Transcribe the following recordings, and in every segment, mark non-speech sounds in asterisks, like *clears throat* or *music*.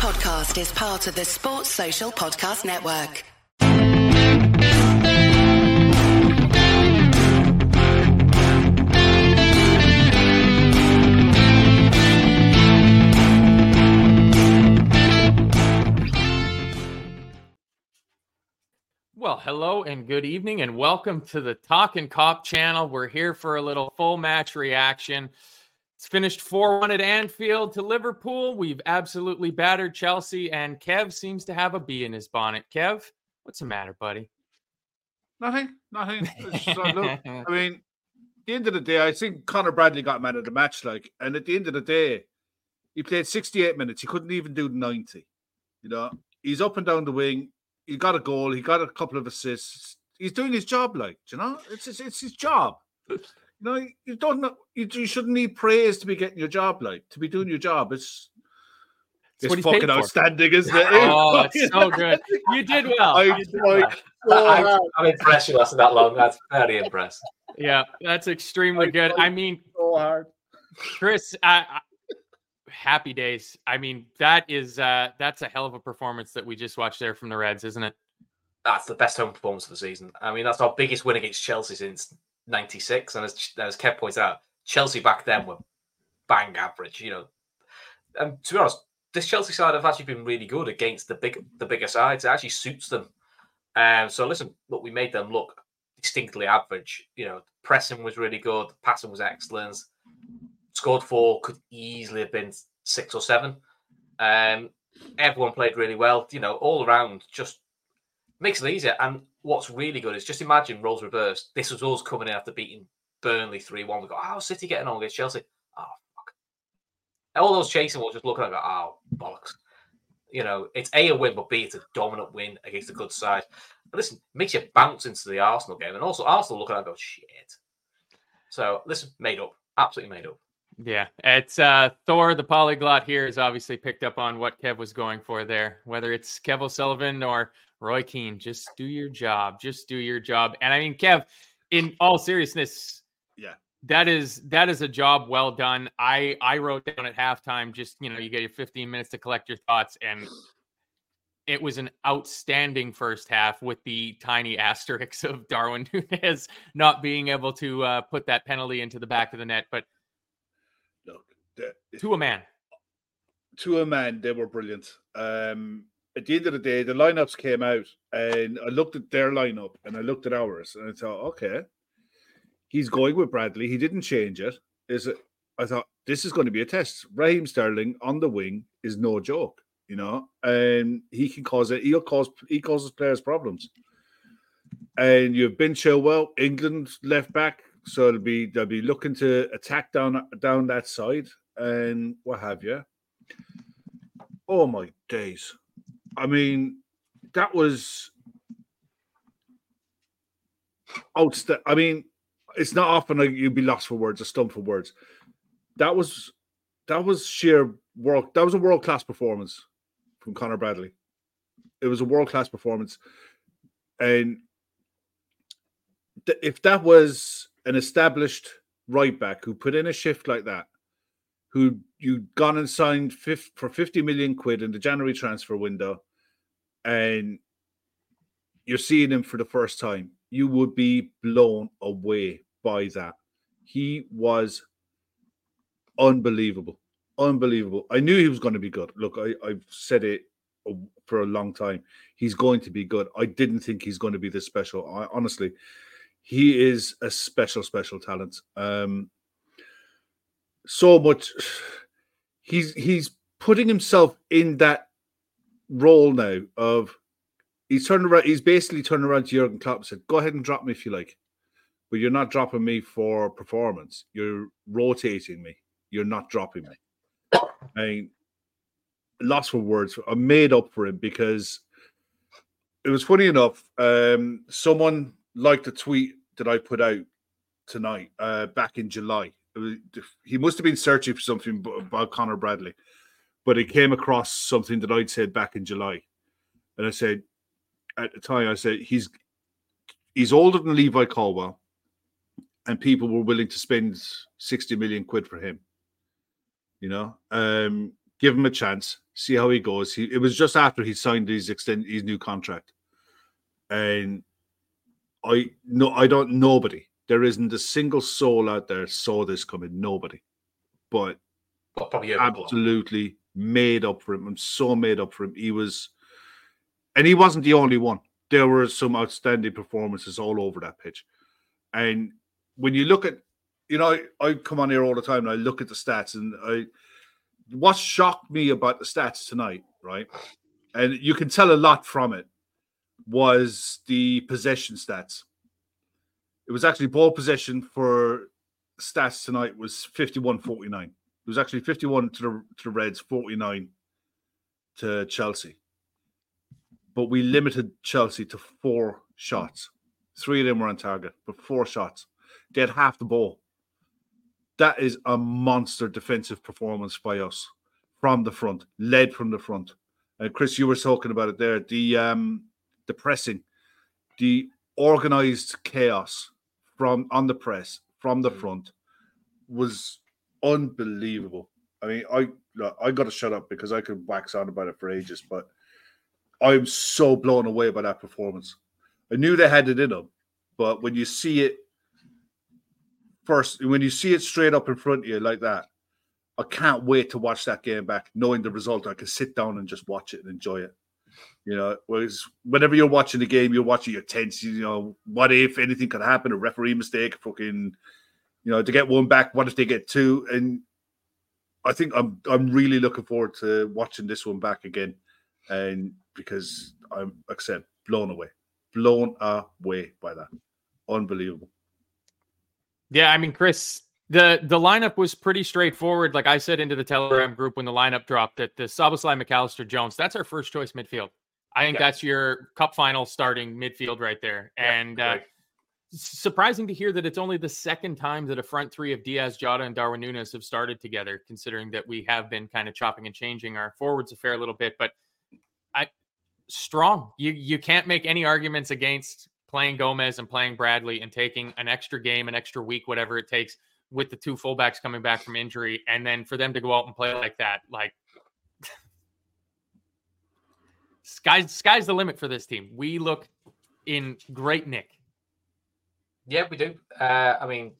podcast is part of the Sports Social Podcast Network. Well, hello and good evening, and welcome to the Talk and Cop channel. We're here for a little full match reaction. It's finished 4 1 at Anfield to Liverpool. We've absolutely battered Chelsea, and Kev seems to have a bee in his bonnet. Kev, what's the matter, buddy? Nothing, nothing. Uh, look, *laughs* I mean, at the end of the day, I think Connor Bradley got man of the match. Like, and at the end of the day, he played 68 minutes. He couldn't even do 90. You know, he's up and down the wing. He got a goal. He got a couple of assists. He's doing his job. Like, you know, it's it's, it's his job. No, you don't know. You, you shouldn't need praise to be getting your job. Like to be doing your job, it's It's it's fucking outstanding, isn't it? Oh, *laughs* it's so good. You did well. I, You did I, well. I'm, I'm impressed you lasted that long. That's very impressed. Yeah, that's extremely good. I mean, so hard. Chris, I, I, happy days. I mean, that is uh that's a hell of a performance that we just watched there from the Reds, isn't it? That's the best home performance of the season. I mean, that's our biggest win against Chelsea since '96. And as, as Kev points out, Chelsea back then were bang average. You know, and to be honest, this Chelsea side have actually been really good against the big, the bigger sides. It actually suits them. Um, so listen, look, we made them look distinctly average. You know, pressing was really good, passing was excellent. Scored four, could easily have been six or seven. Um, everyone played really well. You know, all around, just makes it easier. And what's really good is just imagine roles reversed. This was us coming in after beating Burnley three one. We go, oh, City getting on against Chelsea. Oh fuck! All those chasing was just looking at, it, oh bollocks. You know, it's a a win, but b it's a dominant win against a good side. But listen, makes you bounce into the Arsenal game, and also Arsenal looking at it go shit. So listen, made up, absolutely made up. Yeah, it's uh Thor the polyglot here has obviously picked up on what Kev was going for there. Whether it's Kev O'Sullivan or Roy Keane, just do your job. Just do your job. And I mean, Kev, in all seriousness, Yeah. that is that is a job well done. I I wrote down at halftime, just you know, you get your 15 minutes to collect your thoughts, and it was an outstanding first half with the tiny *laughs* asterisks of Darwin Nunez not being able to uh, put that penalty into the back of the net, but to a man. to a man, they were brilliant. Um, at the end of the day, the lineups came out, and I looked at their lineup and I looked at ours, and I thought, okay, he's going with Bradley. He didn't change it. Is it? I thought this is going to be a test. Raheem Sterling on the wing is no joke, you know, and he can cause it. He'll cause he causes players problems. And you've Ben Chilwell, England left back, so it'll be they'll be looking to attack down down that side and what have you. Oh my days! I mean, that was outstanding. I mean, it's not often like you'd be lost for words or stumped for words. That was that was sheer world. That was a world class performance from Connor Bradley. It was a world class performance, and th- if that was an established right back who put in a shift like that, who you'd gone and signed for 50 million quid in the January transfer window, and you're seeing him for the first time, you would be blown away by that. He was unbelievable. Unbelievable. I knew he was going to be good. Look, I, I've said it for a long time. He's going to be good. I didn't think he's going to be this special. I, honestly, he is a special, special talent. Um, so much. He's he's putting himself in that role now of he's turning around. He's basically turning around to Jurgen Klopp and said, "Go ahead and drop me if you like, but you're not dropping me for performance. You're rotating me. You're not dropping me." I mean, lost for words. I made up for him because it was funny enough. Um, someone liked a tweet that I put out tonight, uh, back in July. He must have been searching for something about Connor Bradley, but he came across something that I'd said back in July, and I said at the time, I said he's he's older than Levi Colwill, and people were willing to spend sixty million quid for him. You know, um, give him a chance, see how he goes. He, it was just after he signed his extend his new contract, and I no, I don't. Nobody. There isn't a single soul out there saw this coming. Nobody, but Well, absolutely made up for him. I'm so made up for him. He was, and he wasn't the only one. There were some outstanding performances all over that pitch, and when you look at, you know, I, I come on here all the time and I look at the stats, and I, what shocked me about the stats tonight, right, and you can tell a lot from it, was the possession stats. It was actually ball possession for stats tonight was 51-49. It was actually 51 to the to the Reds, 49 to Chelsea. But we limited Chelsea to four shots. Three of them were on target, but four shots. They had half the ball. That is a monster defensive performance by us from the front, led from the front. And Chris, you were talking about it there. The um the pressing, the organized chaos from on the press from the mm. front was unbelievable. I mean, I look, I got to shut up because I could wax on about it for ages, but I'm so blown away by that performance. I knew they had it in them, but when you see it first, when you see it straight up in front of you like that, I can't wait to watch that game back, knowing the result. I can sit down and just watch it and enjoy it. You know, whereas whenever you're watching the game, you're watching your tense. You know, what if anything could happen? A referee mistake, fucking, you know, to get one back. What if they get two? And I think I'm I'm really looking forward to watching this one back again, and because I'm, like I said, blown away, blown away by that, unbelievable. Yeah, I mean, Chris, the the lineup was pretty straightforward. Like I said into the Telegram group when the lineup dropped, that the Szoboszlai, McAllister, Jones, that's our first choice midfield. I think Yeah. that's your cup final starting midfield right there. Yeah, and uh, surprising to hear that it's only the second time that a front three of Diaz, Jota, and Darwin Nunez have started together, considering that we have been kind of chopping and changing our forwards affair a fair little bit. But I strong. You you can't make any arguments against playing Gomez and playing Bradley and taking an extra game, an extra week, whatever it takes, with the two fullbacks coming back from injury, and then for them to go out and play like that, like sky's sky's the limit for this team. We look in great nick. Yeah, we do. Uh, I mean,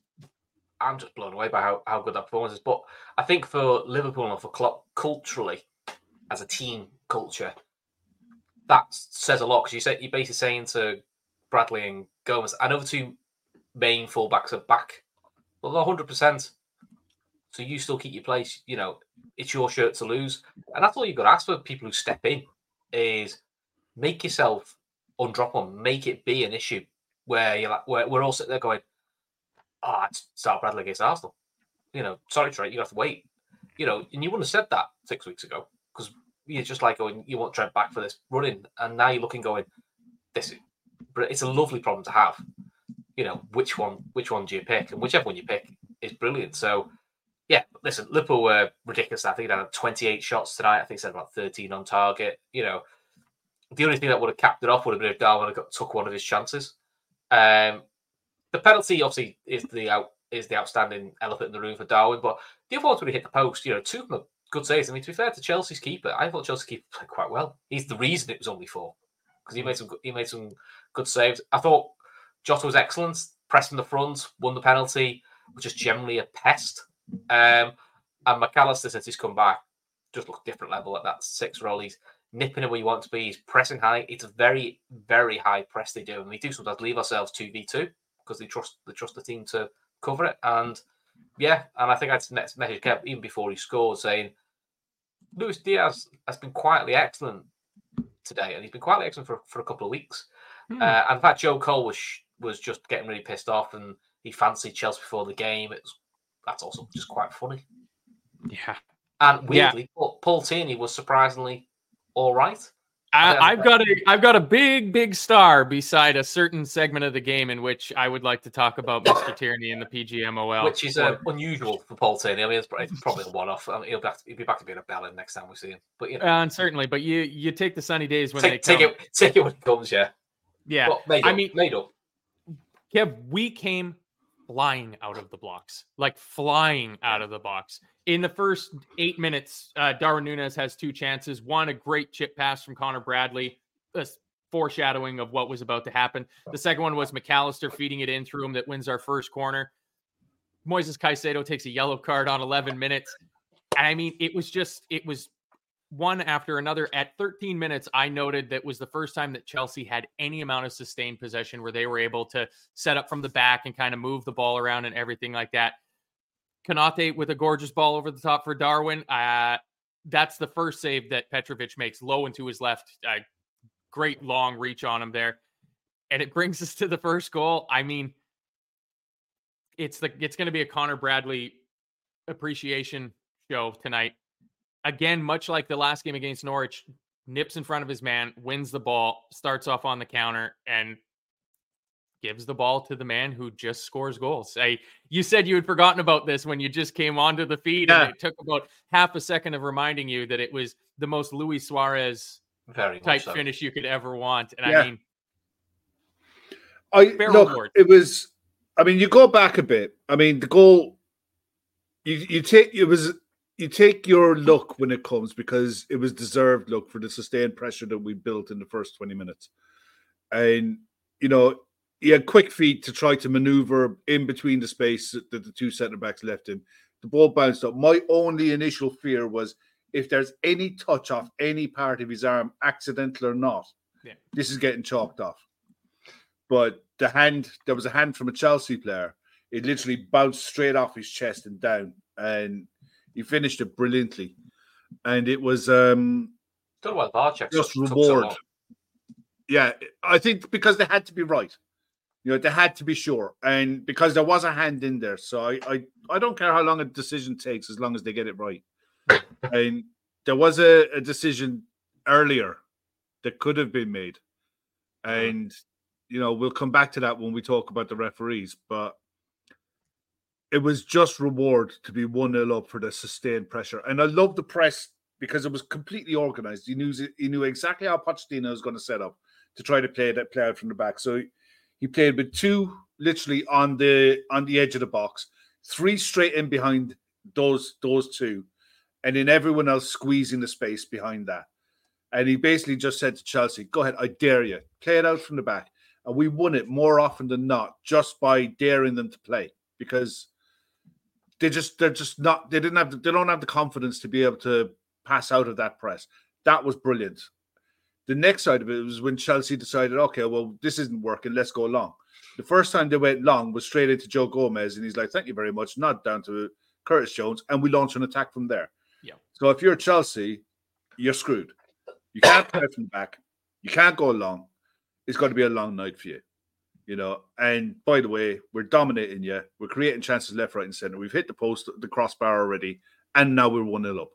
I'm just blown away by how, how good that performance is. But I think for Liverpool and for Klopp, culturally, as a team culture, that says a lot because you say you're basically saying to Bradley and Gomez, I know the two main fullbacks are back, well, they're 100. percent So you still keep your place. You know, it's your shirt to lose, and that's all you've got to ask for people who step in is make yourself undroppable, make it be an issue where you're like, where we're all sitting there going, oh, it's start Bradley against Arsenal. You know, sorry, Trent, you have to wait. You know, and you wouldn't have said that six weeks ago because you're just like going, you want Trent back for this running, and now you're looking going, this is, but it's a lovely problem to have. You know, which one, which one do you pick, and whichever one you pick is brilliant. So, yeah, listen, Liverpool were ridiculous. I think they had 28 shots tonight. I think they had about 13 on target. You know, the only thing that would have capped it off would have been if Darwin had got, took one of his chances. Um, the penalty obviously is the out is the outstanding elephant in the room for Darwin, but the other ones when he hit the post, you know, two of them good saves. I mean, to be fair to Chelsea's keeper, I thought Chelsea's keeper played quite well. He's the reason it was only four because he made some good- he made some good saves. I thought Jota was excellent, from the front, won the penalty, was just generally a pest. Um, and McAllister since he's come back, just looked different level at that six role. He's nipping it where you want to be. He's pressing high. It's a very, very high press they do, and we do sometimes leave ourselves two v two because they trust they trust the team to cover it. And yeah, and I think I'd next message kept even before he scored saying Luis Diaz has been quietly excellent today, and he's been quietly excellent for, for a couple of weeks. Hmm. Uh, and in fact, Joe Cole was was just getting really pissed off, and he fancied Chelsea before the game. It's that's also just quite funny. yeah. And Yeah. weirdly, Paul, Paul Tierney was surprisingly all right. I, I've got a I've got a big big star beside a certain segment of the game in which I would like to talk about *coughs* Mr. Tierney and the PGMOL. which is uh, unusual for Paul Tierney. I mean, it's probably, a one-off. I mean, he'll, be back, he'll be back to being a bellend next time we see him. But you know, and certainly, but you you take the sunny days when take, they take come. it, take it when it comes. Yeah, Yeah, made I mean- made up. Kev, we came flying out of the blocks, like flying out of the box. In the first eight minutes, uh, Darwin Nunez has two chances. One, a great chip pass from Connor Bradley, a foreshadowing of what was about to happen. The second one was McAllister feeding it in through him that wins our first corner. Moises Caicedo takes a yellow card on 11 minutes. I mean, it was just, it was one after another. At 13 minutes, I noted that was the first time that Chelsea had any amount of sustained possession where they were able to set up from the back and kind of move the ball around and everything like that. Konate with a gorgeous ball over the top for Darwin. Uh, that's the first save that Petrovic makes low into his left. Uh, great long reach on him there. And it brings us to the first goal. I mean, it's the it's going to be a Connor Bradley appreciation show tonight. Again, much like the last game against Norwich, nips in front of his man, wins the ball, starts off on the counter, and gives the ball to the man who just scores goals. I, you said you had forgotten about this when you just came onto the feed, Yeah. and it took about half a second of reminding you that it was the most Luis Suarez Very type so. finish you could ever want. And Yeah. I mean, I look. reward. It was. I mean, you go back a bit. I mean, the goal. You you take it was you take your luck when it comes because it was deserved luck for the sustained pressure that we built in the first twenty minutes, and you know he had quick feet to try to maneuver in between the space that the two centre backs left him. The ball bounced up. My only initial fear was if there's any touch off any part of his arm, accidental or not, Yeah. this is getting chalked off but the hand there was a hand from a Chelsea player. It literally bounced straight off his chest and down, and he finished it brilliantly. And it was um Don't know why the VAR checks just took so reward. Yeah, I think because they had to be right. You know, they had to be sure, and because there was a hand in there, so I I, I don't care how long a decision takes as long as they get it right. *laughs* and there was a, a decision earlier that could have been made, and you know we'll come back to that when we talk about the referees, but it was just reward to be one 0 up for the sustained pressure, and I love the press because it was completely organized. He knew he knew exactly how Pochettino was going to set up to try to play that play out from the back. So he played with two literally on the on the edge of the box, three straight in behind those those two, and then everyone else squeezing the space behind that. And he basically just said to Chelsea, "Go ahead, I dare you, play it out from the back." And we won it more often than not just by daring them to play because they just they're just not they didn't have the, they don't have the confidence to be able to pass out of that press. That was brilliant. The next side of it was when Chelsea decided, okay, well, this isn't working. Let's go long. The first time they went long was straight into Joe Gomez, and he's like, "Thank you very much." Not down to Curtis Jones, and we launched an attack from there. Yeah. So if you're Chelsea, you're screwed. You can't play from the back. You can't go long. It's going to be a long night for you, you know. And by the way, we're dominating you. We're creating chances left, right, and center. We've hit the post, the crossbar already, and now we're one 0 up.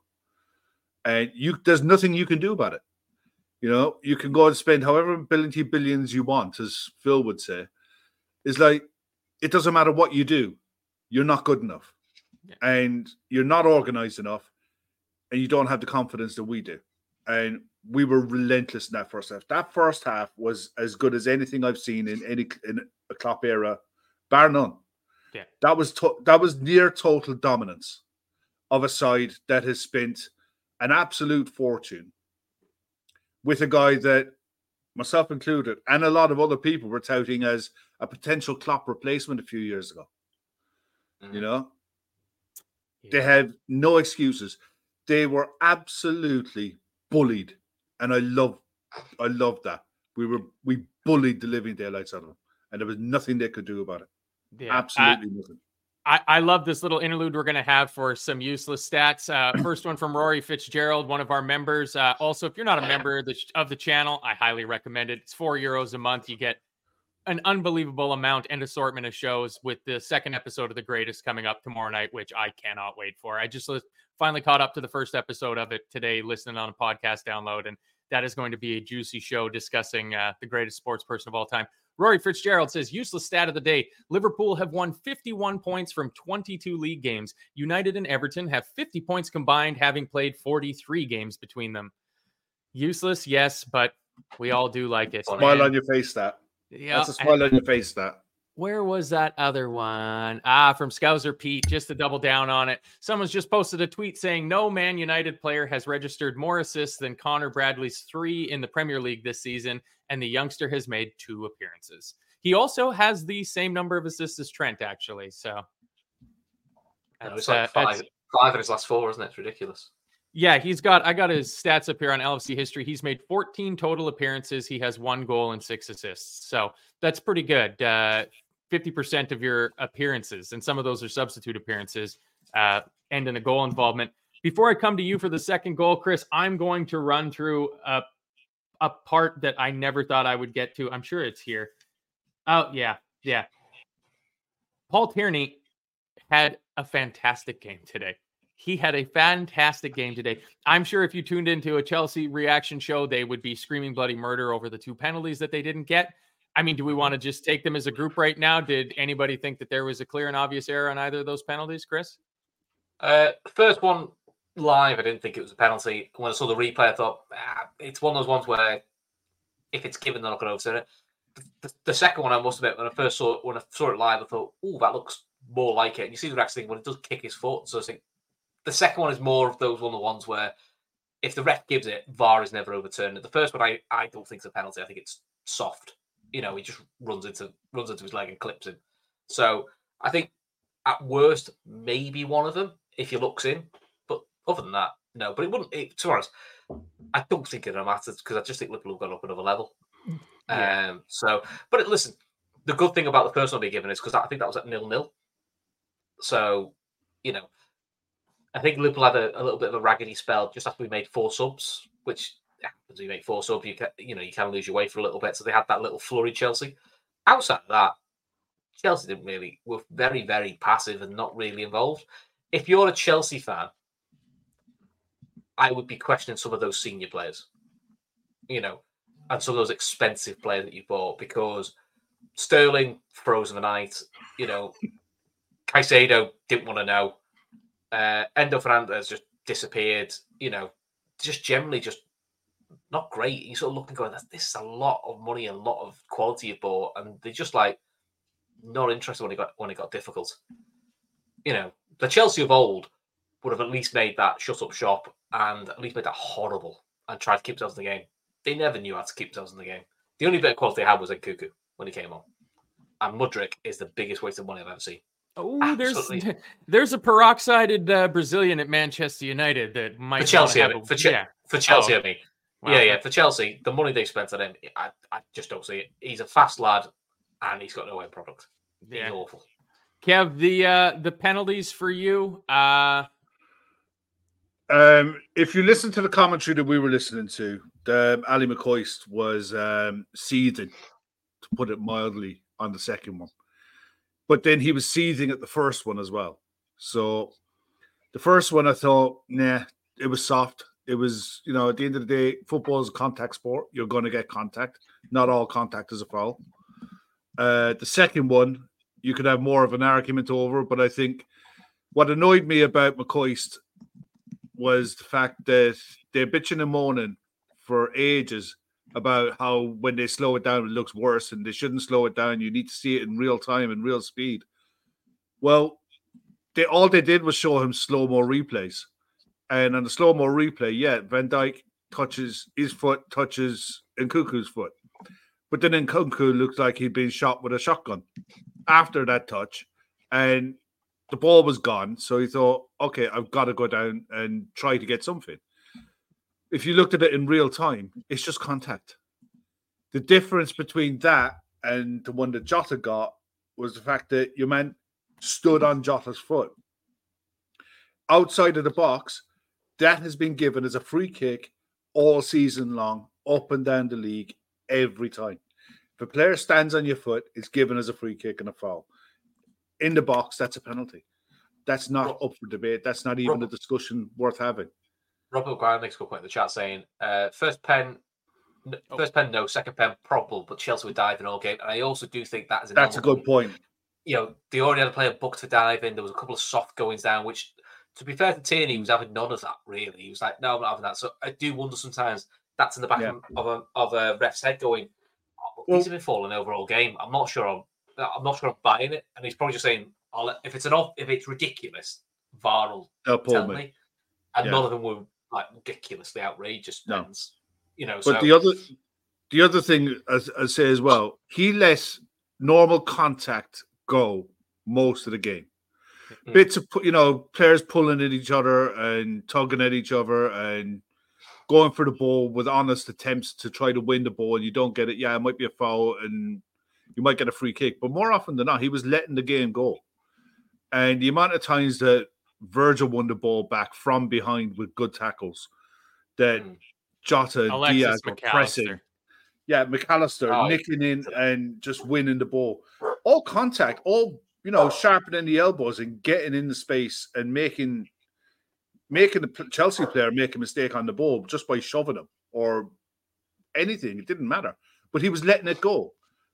And you, there's nothing you can do about it. You know, you can go and spend however billion billions you want, as Phil would say. It's like it doesn't matter what you do, you're not good enough, Yeah. and you're not organized enough, and you don't have the confidence that we do. And we were relentless in that first half. That first half was as good as anything I've seen in any in a Klopp era, bar none. Yeah. that was to- that was near total dominance of a side that has spent an absolute fortune with a guy that myself included and a lot of other people were touting as a potential Klopp replacement a few years ago. You Mhm. know, they have no excuses. They were absolutely bullied, and I love, I love that. We were we bullied the living daylights out of them, and there was nothing they could do about it. Yeah. Absolutely nothing. I, I love this little interlude we're going to have for some useless stats. Uh, *clears throat* first one from Rory Fitzgerald, one of our members. Uh, also, if you're not a member of the, of the channel, I highly recommend it. It's four euros a month. You get an unbelievable amount and assortment of shows with the second episode of The Greatest coming up tomorrow night, which I cannot wait for. I just lis- finally caught up to the first episode of it today, listening on a podcast download, and that is going to be a juicy show discussing uh, the greatest sports person of all time. Rory Fitzgerald says, useless stat of the day Liverpool have won 51 points from 22 league games. United and Everton have 50 points combined, having played 43 games between them. Useless, yes, but we all do like it. Smile on your face, that. Yeah, That's a smile on your face, that. where was that other one? Ah, from Scouser Pete, just to double down on it. Someone's just posted a tweet saying no Man United player has registered more assists than Connor Bradley's three in the Premier League this season, and the youngster has made two appearances. He also has the same number of assists as Trent, actually. So it's like uh, five, five in his last four, isn't it? It's ridiculous. Yeah, he's got. I got his stats up here on LFC history. He's made 14 total appearances. He has one goal and six assists. So that's pretty good. Uh, 50% of your appearances, and some of those are substitute appearances, uh, end in a goal involvement. Before I come to you for the second goal, Chris, I'm going to run through a, a part that I never thought I would get to. I'm sure it's here. Oh, yeah. Yeah. Paul Tierney had a fantastic game today. He had a fantastic game today. I'm sure if you tuned into a Chelsea reaction show, they would be screaming bloody murder over the two penalties that they didn't get. I mean, do we want to just take them as a group right now? Did anybody think that there was a clear and obvious error on either of those penalties, Chris? Uh, first one live, I didn't think it was a penalty. When I saw the replay, I thought ah, it's one of those ones where if it's given, they're not going to overturn it. The, the, second one, I must admit, when I first saw it, when I saw it live, I thought, "Oh, that looks more like it." And you see the next thing when it does kick his foot. So I think the second one is more of those one of the ones where if the ref gives it, VAR is never overturned. The first one, I, I don't think it's a penalty. I think it's soft you know, he just runs into runs into his leg and clips him. So I think at worst, maybe one of them if he looks in. But other than that, no. But it wouldn't. It, to be honest, I don't think it matters because I just think Liverpool have gone up another level. Yeah. Um. So, but it, listen, the good thing about the first one being given is because I think that was at nil nil. So, you know, I think Liverpool had a, a, little bit of a raggedy spell just after we made four subs, which happens. You make four subs, you can, you know you can lose your way for a little bit. So they had that little flurry. Chelsea. Outside of that, Chelsea didn't really were very very passive and not really involved. If you're a Chelsea fan, I would be questioning some of those senior players, you know, and some of those expensive players that you bought because Sterling froze in the night. You know, Caicedo didn't want to know. Uh, Enzo Fernandez just disappeared. You know, just generally just not great. You sort of looking going, this is a lot of money and a lot of quality you bought, and they're just like not interested when it got when it got difficult. You know, the Chelsea of old would have at least made that shut up shop and at least made that horrible and tried to keep themselves in the game. They never knew how to keep themselves in the game. The only bit of quality they had was in Nkunku when he came on. And Mudryk is the biggest waste of money I've ever seen. Oh, there's *laughs* there's a peroxided uh, Brazilian at Manchester United that might for Chelsea. Have a, for, Ch- yeah. for Chelsea, oh. I mean, Wow. Yeah, yeah. For Chelsea, the money they spent on him, I, I just don't see it. He's a fast lad, and he's got no end product. He's yeah. awful. Kev, the uh, the penalties for you. Uh... Um, if you listen to the commentary that we were listening to, the, um, Ally McCoist was um, seething, to put it mildly, on the second one. But then he was seething at the first one as well. So the first one, I thought, nah, it was soft. It was, you know, at the end of the day, football is a contact sport. You're going to get contact. Not all contact is a foul. Uh, the second one, you could have more of an argument over, but I think what annoyed me about McCoist was the fact that they're bitching and moaning for ages about how when they slow it down, it looks worse and they shouldn't slow it down. You need to see it in real time and real speed. Well, they all they did was show him slow mo replays. And on the slow mo replay, yeah, Van Dijk touches his foot, touches Nkunku's foot. But then Nkunku looks like he'd been shot with a shotgun after that touch. And the ball was gone. So he thought, okay, I've got to go down and try to get something. If you looked at it in real time, it's just contact. The difference between that and the one that Jota got was the fact that your man stood on Jota's foot. Outside of the box, that has been given as a free kick all season long, up and down the league, every time. If a player stands on your foot, it's given as a free kick and a foul. In the box, that's a penalty. That's not up for debate. That's not even Rob, a discussion worth having. Robert O'Brien makes a good point in the chat saying, uh, first pen, oh. first pen, no, second pen, probable, but Chelsea would dive in all game. And I also do think that is a That's a good point. You know, they already had a player booked to dive in. There was a couple of soft goings down, which to be fair to Tierney, he was having none of that. Really, he was like, "No, I'm not having that." So I do wonder sometimes that's in the back yeah. of a of a ref's head, going, oh, "These have been falling over all game." I'm not sure. I'm I'm not sure I'm buying it, and he's probably just saying, if it's an off, if it's ridiculous, VAR will tell me. me. And Yeah. none of them were like ridiculously outrageous. No. pens. You know, But so the other, the other thing as I say as well, he lets normal contact go most of the game. Mm. Bits of you know players pulling at each other and tugging at each other and going for the ball with honest attempts to try to win the ball and you don't get it. Yeah, it might be a foul and you might get a free kick, but more often than not, he was letting the game go. And the amount of times that Virgil won the ball back from behind with good tackles, that Mm. Jota and Alexis Diaz were pressing. Yeah, McAllister Oh, nicking in and just winning the ball. All contact, all you know, sharpening the elbows and getting in the space and making making the Chelsea player make a mistake on the ball just by shoving him or anything. It didn't matter, but he was letting it go.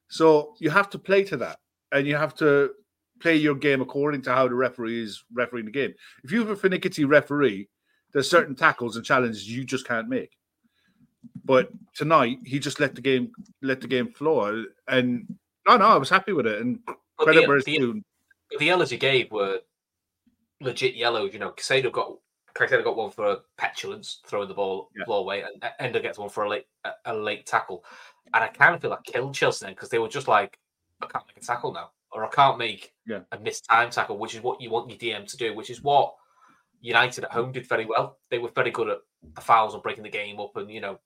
So you have to play to that, and you have to play your game according to how the referee is refereeing the game. If you have a finicky referee, there's certain tackles and challenges you just can't make. But tonight he just let the game let the game flow, and no, no, I was happy with it. And credit the, where it's due. the yellows he gave were legit yellows. You know, Caicedo got Caicedo got one for petulance, throwing the ball Yeah. away, and Ender gets one for a late a, a late tackle. And I kind of feel like killed Chelsea because they were just like, I can't make a tackle now, or I can't make Yeah. a missed time tackle, which is what you want your DM to do, which is what United at home did very well. They were very good at the fouls and breaking the game up, and you know,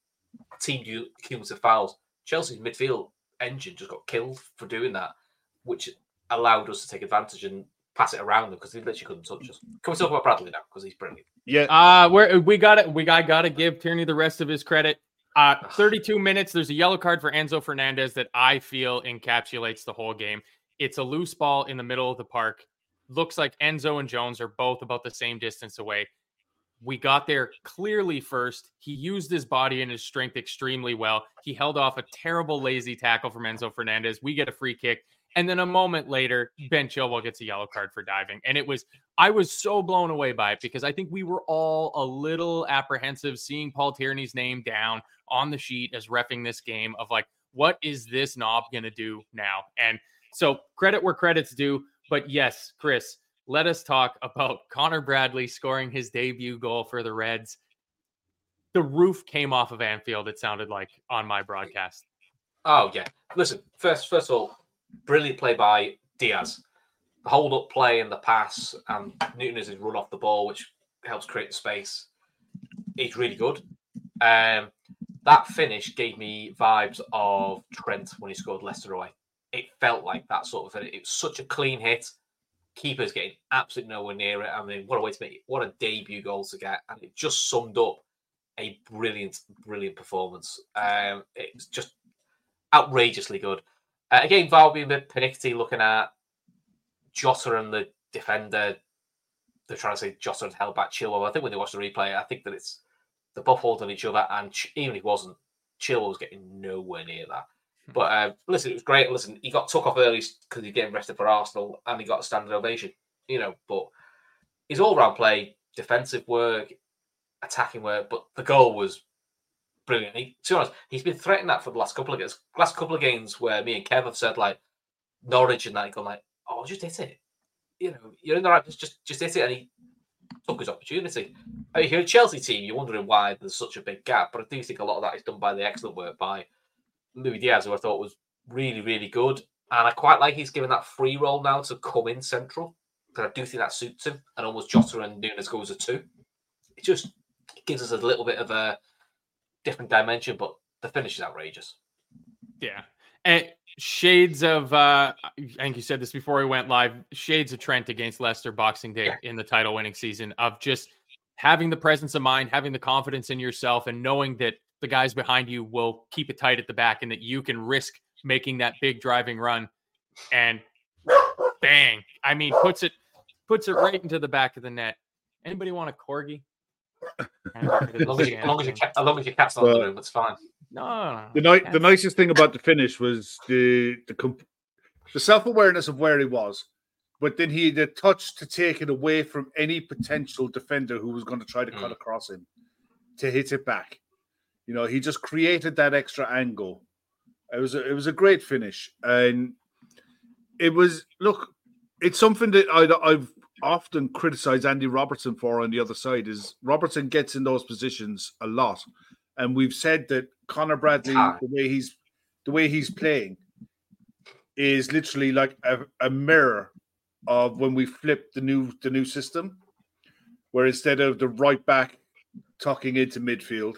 team u- cumulative fouls. Chelsea's midfield engine just got killed for doing that, which allowed us to take advantage and pass it around them because they literally couldn't touch us. Can we talk about Bradley now because he's brilliant? Yeah, Uh where we got it. We got got to give Tierney the rest of his credit. Uh, 32 minutes. There's a yellow card for Enzo Fernandez that I feel encapsulates the whole game. It's a loose ball in the middle of the park. Looks like Enzo and Jones are both about the same distance away. We got there clearly first. He used his body and his strength extremely well. He held off a terrible lazy tackle from Enzo Fernandez. We get a free kick. And then a moment later, Ben Chilwell gets a yellow card for diving. And it was I was so blown away by it because I think we were all a little apprehensive seeing Paul Tierney's name down on the sheet as refing this game of like, what is this knob going to do now? And so credit where credit's due. But yes, Chris, let us talk *laughs* about Connor Bradley scoring his debut goal for the Reds. The roof came off of Anfield, it sounded like on my broadcast. Oh yeah. Listen, first first of all, brilliant play by Diaz. The hold up play and the pass, and Newton is his run off the ball, which helps create the space. He's really good. Um, that finish gave me vibes of Trent when he scored Leicester away. It felt like that sort of thing. It was such a clean hit. Keeper's getting absolutely nowhere near it. I mean, what a way to make it. What a debut goal to get. And it just summed up a brilliant, brilliant performance. Um, it was just outrageously good. Uh, again, VAR being a bit panicky looking at Jota and the defender. They're trying to say Jota had held back Chilwell. I think when they watch the replay, I think that it's the both holding each other, and even if he wasn't, Chilwell was getting nowhere near that. But uh, listen, it was great. Listen, he got took off early because he's getting rested for Arsenal, and he got a standard ovation. You know, but his all-round play, defensive work, attacking work, but the goal was brilliant. He, to be honest, he's been threatening that for the last couple of games. Last couple of games where me and Kev have said like Norwich and that, gone like, "Oh, just hit it." You know, you're in the right. Just, just, hit it, and he took his opportunity. I mean, you're a Chelsea team, you're wondering why there's such a big gap, but I do think a lot of that is done by the excellent work by Luis Diaz, who I thought was really, really good. And I quite like he's given that free role now to come in central. Because I do think that suits him. And almost Jota and Nunez goes a two. It just gives us a little bit of a different dimension, but the finish is outrageous. Yeah. And shades of uh I think you said this before we went live, shades of Trent against Leicester Boxing Day Yeah. in the title winning season of just having the presence of mind, having the confidence in yourself and knowing that the guys behind you will keep it tight at the back and that you can risk making that big driving run and bang. I mean puts it puts it right into the back of the net. Anybody want a corgi? *laughs* As long as, you, as, long as, your, cat, as long as your cat's not in the room, it's fine. No, no, no. The ni- the nicest thing about the finish was the the comp- the self awareness of where he was, but then he had the touch to take it away from any potential defender who was going to try to cut Mm. across him to hit it back. You know, he just created that extra angle. It was a, it was a great finish, and it was look. It's something that I, I've often criticized Andy Robertson for on the other side. Is Robertson gets in those positions a lot, and we've said that Connor Bradley, Ah. the way he's the way he's playing, is literally like a, a mirror of when we flipped the new the new system, where instead of the right back tucking into midfield,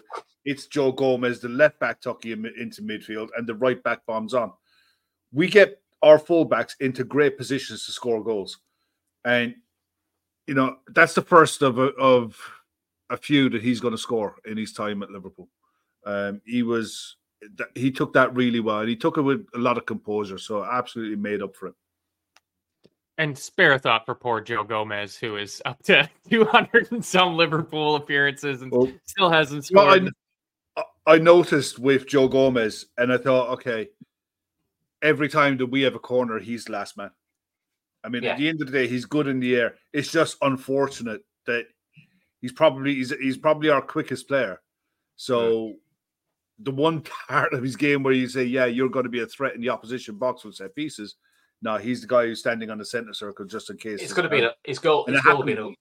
it's Joe Gomez, the left back tucking in- into midfield, and the right back bombs on. We get our fullbacks into great positions to score goals, and you know that's the first of a, of a few that he's going to score in his time at Liverpool. Um, he was he took that really well, and he took it with a lot of composure. So absolutely made up for it. And spare a thought for poor Joe Gomez, who is up to *laughs* 200 and some Liverpool appearances and Well, still hasn't Well, scored. I, I noticed with Joe Gomez, and I thought, okay, every time that we have a corner, he's the last man. I mean, Yeah. at the end of the day, he's good in the air. It's just unfortunate that he's probably he's, he's probably our quickest player. So the one *laughs* part of his game where you say, yeah, you're going to be a threat in the opposition box with set pieces. No, he's the guy who's standing on the center circle just in case. It's going to be an, his goal. And His it goal will be an, happened- open-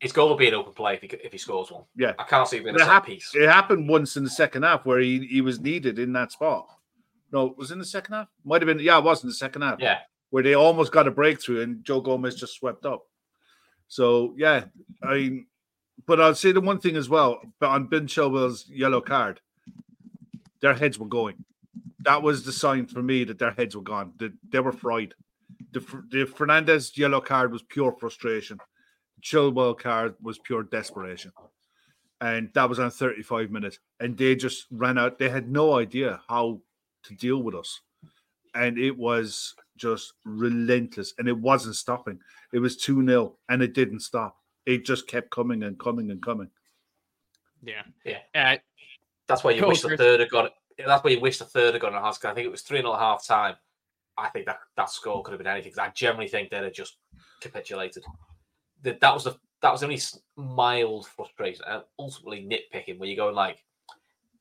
his goal will be an open play if he, if he scores one. Yeah. I can't see it being a It, hap- piece. it happened once in the second half where he, he was needed in that spot. No, it was in the second half. Might have been. Yeah, it was in the second half. Yeah, where they almost got a breakthrough and Joe Gomez just swept up. So yeah, I. mean, But I'll say the one thing as well. But on Ben Chilwell's yellow card, their heads were going. That was the sign for me that their heads were gone. That they were fried. The, the Fernandez yellow card was pure frustration. Chilwell card was pure desperation. And that was on 35 minutes. And they just ran out. They had no idea how to deal with us. And it was just relentless. And it wasn't stopping. It was 2 0 and it didn't stop. It just kept coming and coming and coming. yeah. Yeah. Uh, that's why you wish the third had got. That's why you wish the third had gone a half. I think it was three and a half time. I think that that score could have been anything. 'cause I generally think they'd have just capitulated. That that was the that was the only mild frustration and ultimately nitpicking where you're going like,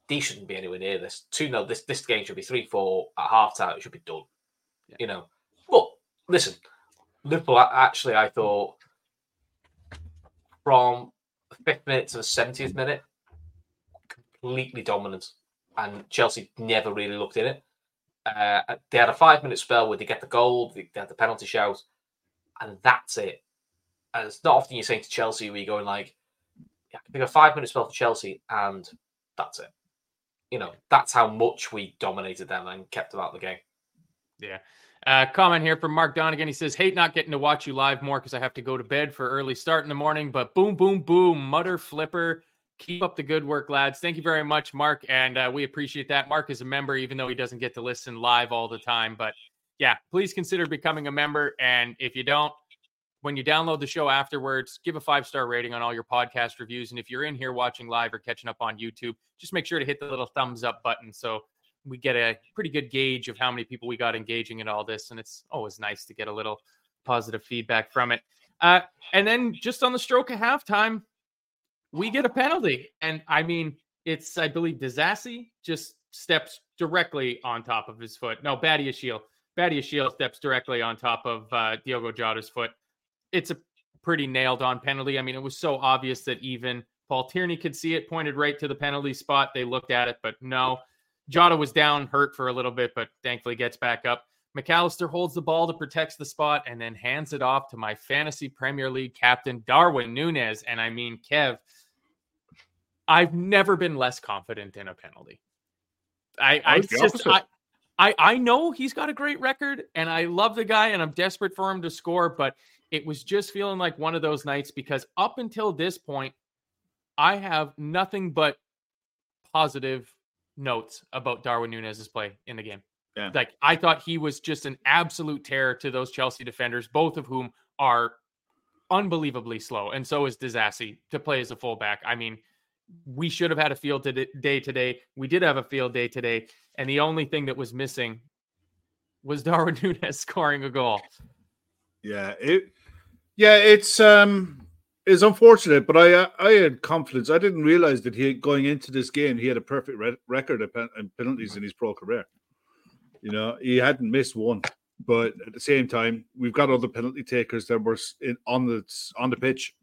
these shouldn't be anywhere near this. Two 0 This this game should be three four at half time. It should be done. Yeah. You know. But listen, Liverpool actually I thought from the fifth minute to the seventieth minute, completely dominant, and Chelsea never really looked in it. Uh, they had a five minute spell where they get the goal, they they had the penalty shout, and that's it. And it's not often you're saying to Chelsea you're going like, yeah, I think a five minute spell for Chelsea, and that's it. You know, that's how much we dominated them and kept them out of the game. Yeah. Uh, comment here from Mark Donegan. He says, Hate not getting to watch you live more because I have to go to bed for early start in the morning. But boom, boom, boom, mutter flipper. Keep up the good work, lads. Thank you very much, Mark. And uh, we appreciate that. Mark is a member, even though he doesn't get to listen live all the time. But yeah, please consider becoming a member. And if you don't, when you download the show afterwards, give a five star rating on all your podcast reviews. And if you're in here watching live or catching up on YouTube, just make sure to hit the little thumbs up button so we get a pretty good gauge of how many people we got engaging in all this. And it's always nice to get a little positive feedback from it. Uh, and then just on the stroke of halftime, we get a penalty. And I mean, it's, I believe, Disasi just steps directly on top of his foot. No, Badiashile. Badia Shield steps directly on top of uh, Diogo Jota's foot. It's a pretty nailed on penalty. I mean, it was so obvious that even Paul Tierney could see it, pointed right to the penalty spot. They looked at it, but no. Jota was down, hurt for a little bit, but thankfully gets back up. McAllister holds the ball to protect the spot and then hands it off to my fantasy Premier League captain, Darwin Nunez. And I mean, Kev, I've never been less confident in a penalty. I, I just. I, I, I know he's got a great record and I love the guy and I'm desperate for him to score, but it was just feeling like one of those nights because up until this point, I have nothing but positive notes about Darwin Nunez's play in the game. Yeah. Like I thought he was just an absolute terror to those Chelsea defenders, both of whom are unbelievably slow. And so is Disasi to play as a fullback. I mean, we should have had a field day today. We did have a field day today. And the only thing that was missing was *laughs* Darwin Nunez scoring a goal. Yeah, it. Yeah, it's um, it's unfortunate, but I I had confidence. I didn't realize that he going into this game he had a perfect re- record of pen- penalties in his pro career. You know, he hadn't missed one. But at the same time, we've got other penalty takers that were in, on the on the pitch.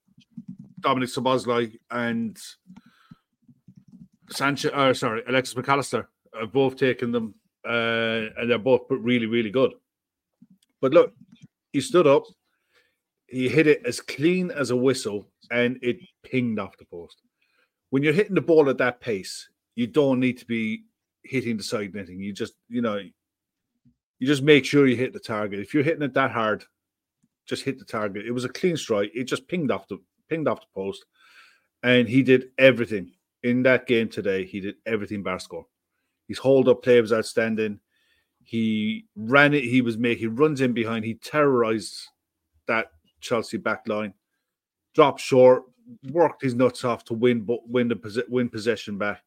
Dominik Szoboszlai and Sanchez, uh, sorry, Alexis McAllister have both taken them, uh, and they're both really, really good. But look, he stood up, he hit it as clean as a whistle, and it pinged off the post. When you're hitting the ball at that pace, you don't need to be hitting the side netting. You just, you know, you just make sure you hit the target. If you're hitting it that hard, just hit the target. It was a clean strike. It just pinged off the pinged off the post, and he did everything in that game today. He did everything bar score. His hold up play was outstanding. He ran it. He was making runs in behind. He terrorized that Chelsea back line. Dropped short, worked his nuts off to win, but win the win possession back.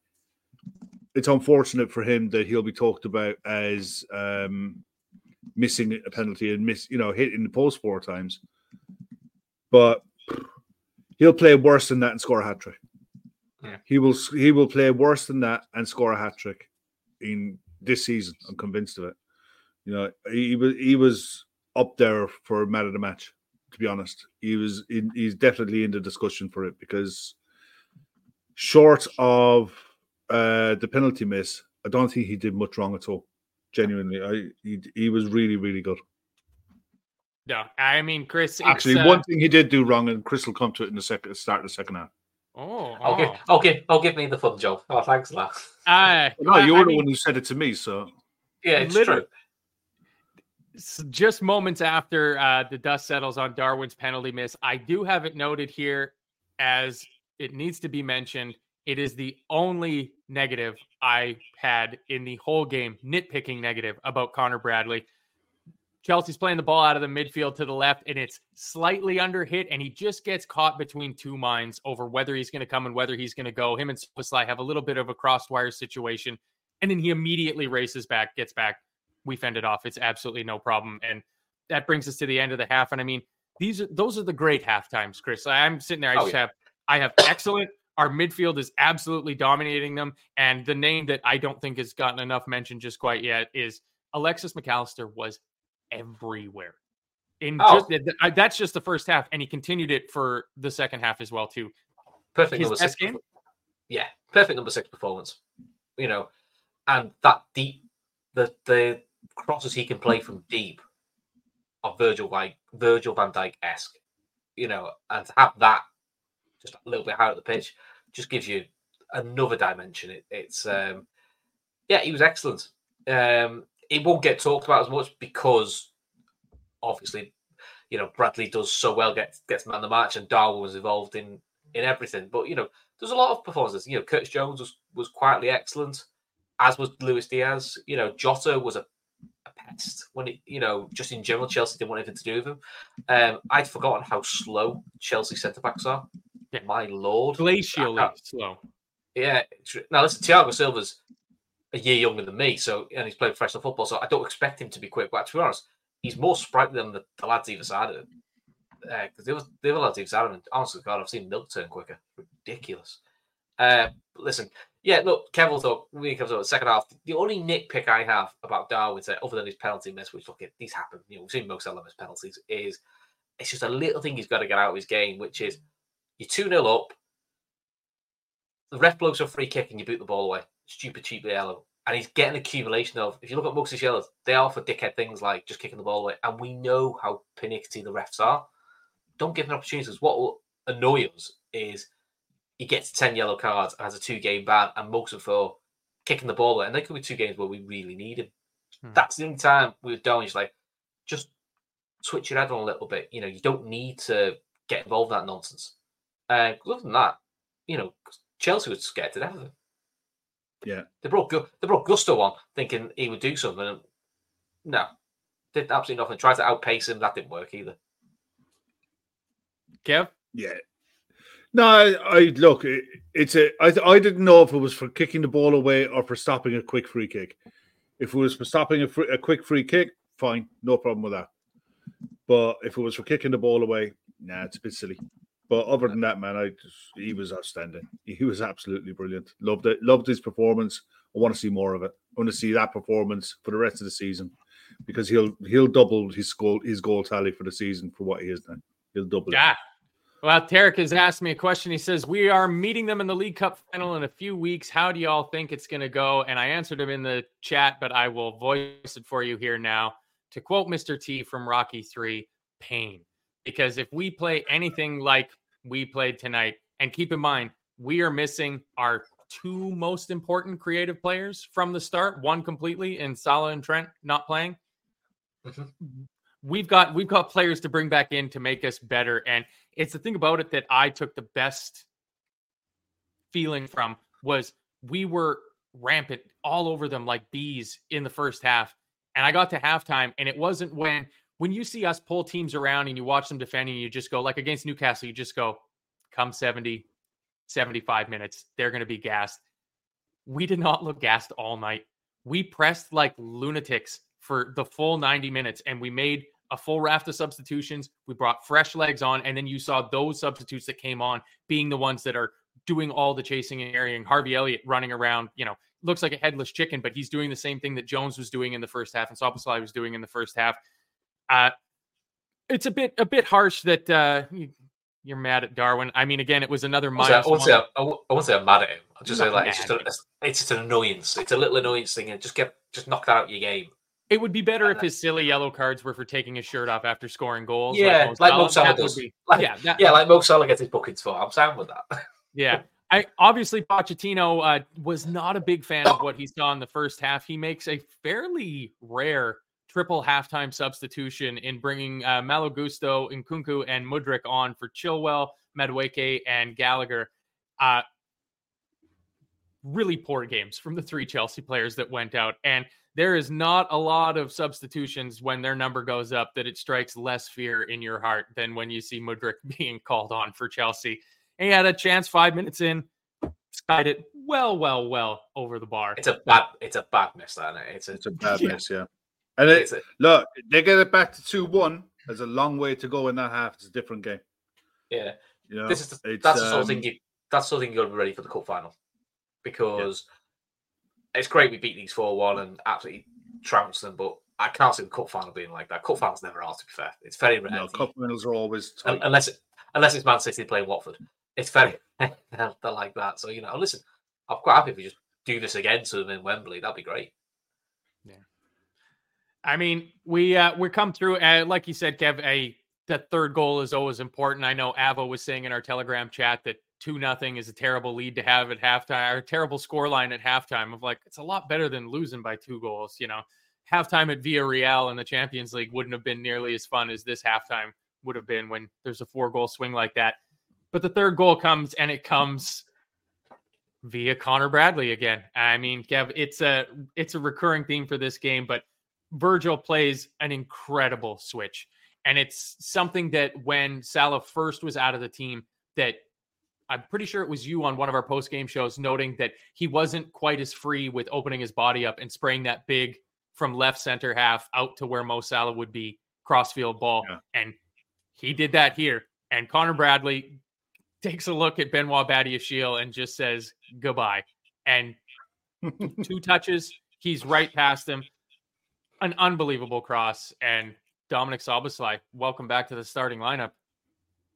It's unfortunate for him that he'll be talked about as um, missing a penalty and miss, you know, hitting the post four times. But he'll play worse than that and score a hat trick. Yeah. He will he will play worse than that and score a hat trick in this season. I'm convinced of it. You know, he, was he was up there for man of the match. To be honest, he was in, he's definitely in the discussion for it because short of uh, the penalty miss, I don't think he did much wrong at all. Genuinely, I he, he was really really good. No, I mean Chris. Actually, uh, one thing he did do wrong, and Chris will come to it in the second start of the second half. Oh, okay, oh. okay, I'll give me the fun job. Oh, thanks, lad. Uh, no, you're I the mean, one who said it to me, so yeah, it's true. Just moments after uh, the dust settles on Darwin's penalty miss, I do have it noted here as it needs to be mentioned. It is the only negative I had in the whole game, nitpicking negative about Connor Bradley. Chelsea's playing the ball out of the midfield to the left, and it's slightly under hit, and he just gets caught between two minds over whether he's going to come and whether he's going to go. Him and Szoboszlai have a little bit of a crosswire situation, and then he immediately races back, gets back. We fend it off. It's absolutely no problem, and that brings us to the end of the half. And I mean, these are those are the great half times, Chris. I'm sitting there. I oh, just yeah. have I have excellent. Our midfield is absolutely dominating them, and the name that I don't think has gotten enough mention just quite yet is Alexis Mac Allister was everywhere. In oh. just that's just the first half, and he continued it for the second half as well too. Perfect His number six. Game? Yeah, perfect number six performance. You know, and that deep, the the crosses he can play from deep are Virgil like Virgil Van Dijk esque. You know, and to have that just a little bit higher at the pitch just gives you another dimension. It, it's um, yeah, he was excellent. Um, it won't get talked about as much because obviously, you know, Bradley does so well, gets gets man the match, and Darwin was involved in in everything. But you know, there's a lot of performances. You know, Curtis Jones was was quietly excellent, as was Luis Diaz. You know, Jota was a, a pest when it, you know, just in general, Chelsea didn't want anything to do with him. Um, I'd forgotten how slow Chelsea centre backs are. Yeah. My lord, glacially slow. Yeah. Now listen, Thiago Silva's a year younger than me, so and he's played professional football, so I don't expect him to be quick. But to be honest, he's more sprightly than the, the lads either side of him. Because uh, there was the other lads either side of him. Honestly, God, I've seen Milk turn quicker. Ridiculous. Uh, listen, yeah, look, Kevin thought we comes over the second half. The only nitpick I have about Darwin, other than his penalty miss, which look, these happen. You know, we've seen Mo Salah miss penalties. Is it's just a little thing he's got to get out of his game, which is you're two 0 up. The ref blows a free kick and you boot the ball away stupid, cheap yellow. And he's getting accumulation of, if you look at most Mux's yellows, they are for dickhead things like just kicking the ball away. And we know how pernickety the refs are. Don't give them opportunities. What will annoy us is he gets 10 yellow cards and has a two game ban and most him for kicking the ball away. And there could be two games where we really need him. Hmm. That's the only time we are doing. He's like, just switch your head on a little bit. You know, you don't need to get involved in that nonsense. Uh, other than that, you know, Chelsea was scared to death of him. Yeah. They brought they brought Gusto on thinking he would do something. No, did absolutely nothing. Tried to outpace him. That didn't work either. Kev? Yeah. No, I, I look. It, it's a. I, I didn't know if it was for kicking the ball away or for stopping a quick free kick. If it was for stopping a, free, a quick free kick, fine, no problem with that. But if it was for kicking the ball away, nah, it's a bit silly. But other than that, man, I just, he was outstanding. He was absolutely brilliant. Loved it. Loved his performance. I want to see more of it. I want to see that performance for the rest of the season. because he'll he'll double his goal his goal tally for the season for what he is then. He'll double Yeah. Well, Tarek has asked me a question. He says, We are meeting them in the League Cup final in a few weeks. How do y'all think it's going to go? And I answered him in the chat, but I will voice it for you here now. To quote Mr. T from Rocky 3, pain. Because if we play anything like we played tonight, and keep in mind, we are missing our two most important creative players from the start, one completely, and Salah and Trent not playing. Mhm. We've got we've got players to bring back in to make us better. And it's the thing about it that I took the best feeling from was we were rampant all over them like bees in the first half. And I got to halftime, and it wasn't when when you see us pull teams around and you watch them defending, you just go like against Newcastle, you just go, come 70, 75 minutes, they're going to be gassed. We did not look gassed all night. We pressed like lunatics for the full 90 minutes and we made a full raft of substitutions. We brought fresh legs on, and then you saw those substitutes that came on being the ones that are doing all the chasing and carrying. Harvey Elliott running around, you know, looks like a headless chicken, but he's doing the same thing that Jones was doing in the first half and Szoboszlai was doing in the first half. Uh, it's a bit a bit harsh that uh, you, you're mad at Darwin. I mean, again, it was another I won't say- minus I won't say I'm- I won't I won't say I'm mad at him. I'll just Not say like it's just a, it's just an annoyance. It's a little annoyance thing, and just get just knock that out of your game. It would be better if his silly yellow cards were for taking his shirt off after scoring goals. Yeah, like Mo Salah That would does. be- Like- yeah, that, Yeah, like Mo Salah gets his bookings for. I'm sound with that. Yeah. *laughs* I obviously Pochettino uh, was not a big fan of what he saw in the first half. He makes a fairly rare triple halftime substitution in bringing uh, Malo Gusto, Nkunku, and Mudryk on for Chilwell, Madueke, and Gallagher. Uh, really poor games from the three Chelsea players that went out. And there is not a lot of substitutions when their number goes up that it strikes less fear in your heart than when you see Mudryk *laughs* being called on for Chelsea. And he had a chance five minutes in, skied it well, well, well over the bar. It's a bad it's a bad miss, that isn't it? It's a, It's a bad Yeah. miss, yeah. And it, it's a look, they get it back to two one. There's a long way to go in that half. It's a different game. yeah. You know, This is the, It's, that's the sort of thing um, you that's the sort of thing you got to be ready for the cup final because it's great we beat these four one and absolutely trounced them, but I can't see the cup final being like that. Cup finals never are. To be fair, it's very rare. no, cup finals are always un- tight. unless it, unless it's Man City playing Watford. It's very they're, *laughs* they're like that. So you know, listen, I'm quite happy if we just do this again to them in Wembley. That'd be great. Yeah, I mean, we uh, we come through, uh, like you said, Kev. A the third goal is always important. I know Avo was saying in our Telegram chat that two nothing is a terrible lead to have at halftime, or a terrible score line at halftime. Of like, it's a lot better than losing by two goals. You know, halftime at Villarreal in the Champions League wouldn't have been nearly as fun as this halftime would have been when there's a four goal swing like that. But the third goal comes, and it comes via Connor Bradley again. I mean, Kev, it's a it's a recurring theme for this game, but Virgil plays an incredible switch. And it's something that when Salah first was out of the team, that I'm pretty sure it was you on one of our post game shows noting that he wasn't quite as free with opening his body up and spraying that big from left center half out to where Mo Salah would be crossfield ball. Yeah. And he did that here. And Connor Bradley takes a look at Benoit Badiashile and just says goodbye. And *laughs* two touches, he's right past him. An unbelievable cross. And Dominik Szoboszlai, welcome back to the starting lineup.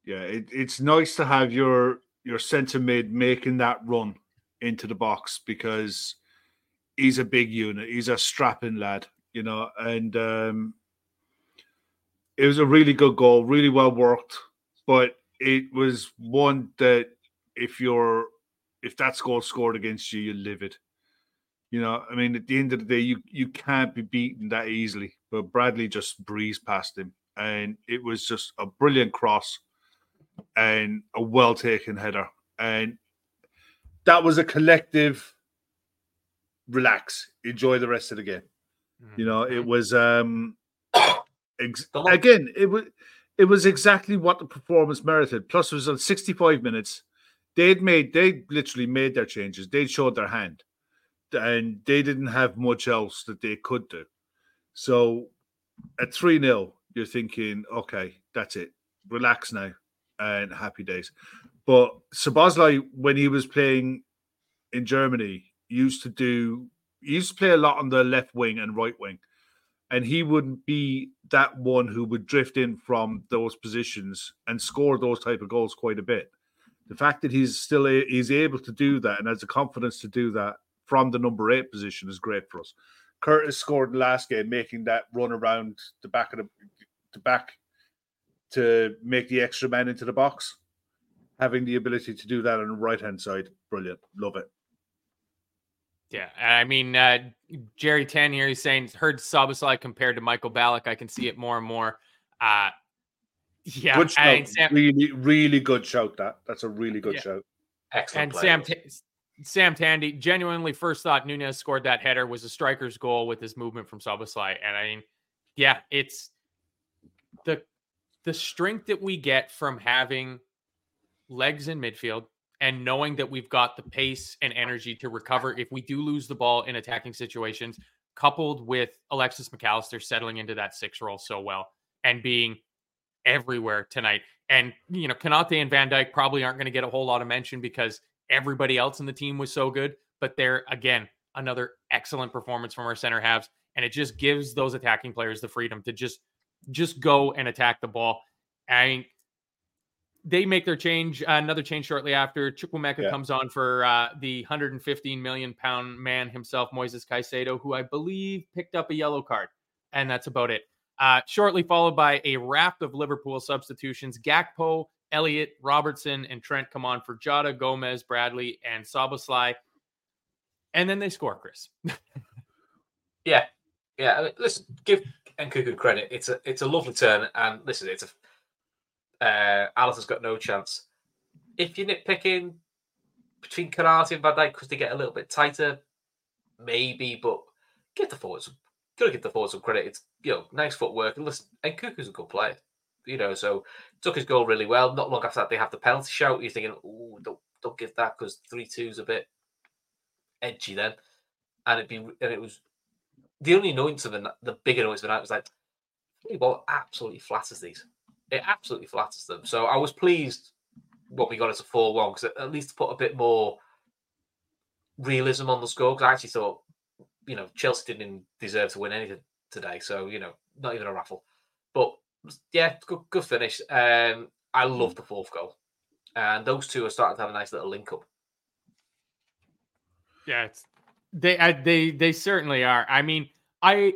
Yeah, it, it's nice to have your your centre mid making that run into the box because he's a big unit. He's a strapping lad, you know, and um, it was a really good goal, really well worked. But it was one that if you're if that goal scored against you, you live it. You know, I mean, at the end of the day, you you can't be beaten that easily. But Bradley just breezed past him, and it was just a brilliant cross and a well taken header. And that was a collective relax, enjoy the rest of the game. You know, it was um *coughs* ex- again, it was it was exactly what the performance merited. Plus, it was on 65 minutes. They'd made they literally made their changes. They'd showed their hand. And they didn't have much else that they could do. So at 3 0, you're thinking, okay, that's it. Relax now and happy days. But Szoboszlai, when he was playing in Germany, used to do he used to play a lot on the left wing and right wing. and he wouldn't be that one who would drift in from those positions and score those type of goals quite a bit. The fact that he's still a, he's able to do that and has the confidence to do that from the number eight position is great for us. Curtis scored last game, making that run around the back of the, the back to make the extra man into the box. Having the ability to do that on the right hand side, brilliant. Love it. Yeah, I mean, uh, Jerry Tan here, he's saying, heard Szoboszlai compared to Michael Ballack. I can see it more and more. Uh, yeah, good shout. and Sam, really, really good shout. That that's a really good Yeah. shout. Excellent. and play. Sam Ta- Sam Tandy genuinely first thought Nunez scored that header was a striker's goal with his movement from Szoboszlai. And I mean, yeah, it's the the strength that we get from having legs in midfield and knowing that we've got the pace and energy to recover if we do lose the ball in attacking situations, coupled with Alexis Mac Allister settling into that six role so well and being everywhere tonight. And you know, Konate and Van Dijk probably aren't going to get a whole lot of mention because everybody else in the team was so good. But they're again another excellent performance from our center halves, and it just gives those attacking players the freedom to just just go and attack the ball. And they make their change, uh, another change shortly after. Chukwuemeka Yeah. comes on for uh, the 115 million pound man himself, Moises Caicedo, who I believe picked up a yellow card, and that's about it. Uh, shortly followed by a raft of Liverpool substitutions. Gakpo, Elliott, Robertson, and Trent come on for Jota, Gomez, Bradley, and Szoboszlai. And then they score, Chris. *laughs* Yeah, yeah. I mean, listen, give Nkunku credit. It's a it's a lovely turn, and listen, it's a uh, Alisson's got no chance. If you're nitpicking between Konate and Van Dijk because they get a little bit tighter, maybe, but give the forwards gotta give the forwards some credit. It's you know nice footwork. And listen, Nkunku's a good player, you know. So took his goal really well. Not long after that, they have the penalty shout. You're thinking, oh, don't don't give that because three two's a bit edgy then, and it'd be and it was the only annoyance of the, the big annoyance of the night was like, "Hey, ball absolutely flatters these. It absolutely flatters them. So I was pleased what we got as a 4 1 because at least put a bit more realism on the score. Because I actually thought, you know, Chelsea didn't deserve to win anything today. So, you know, not even a raffle. But yeah, good, good finish. Um, I love the fourth goal. And those two are starting to have a nice little link up. Yeah, it's they I, they they certainly are. I mean, I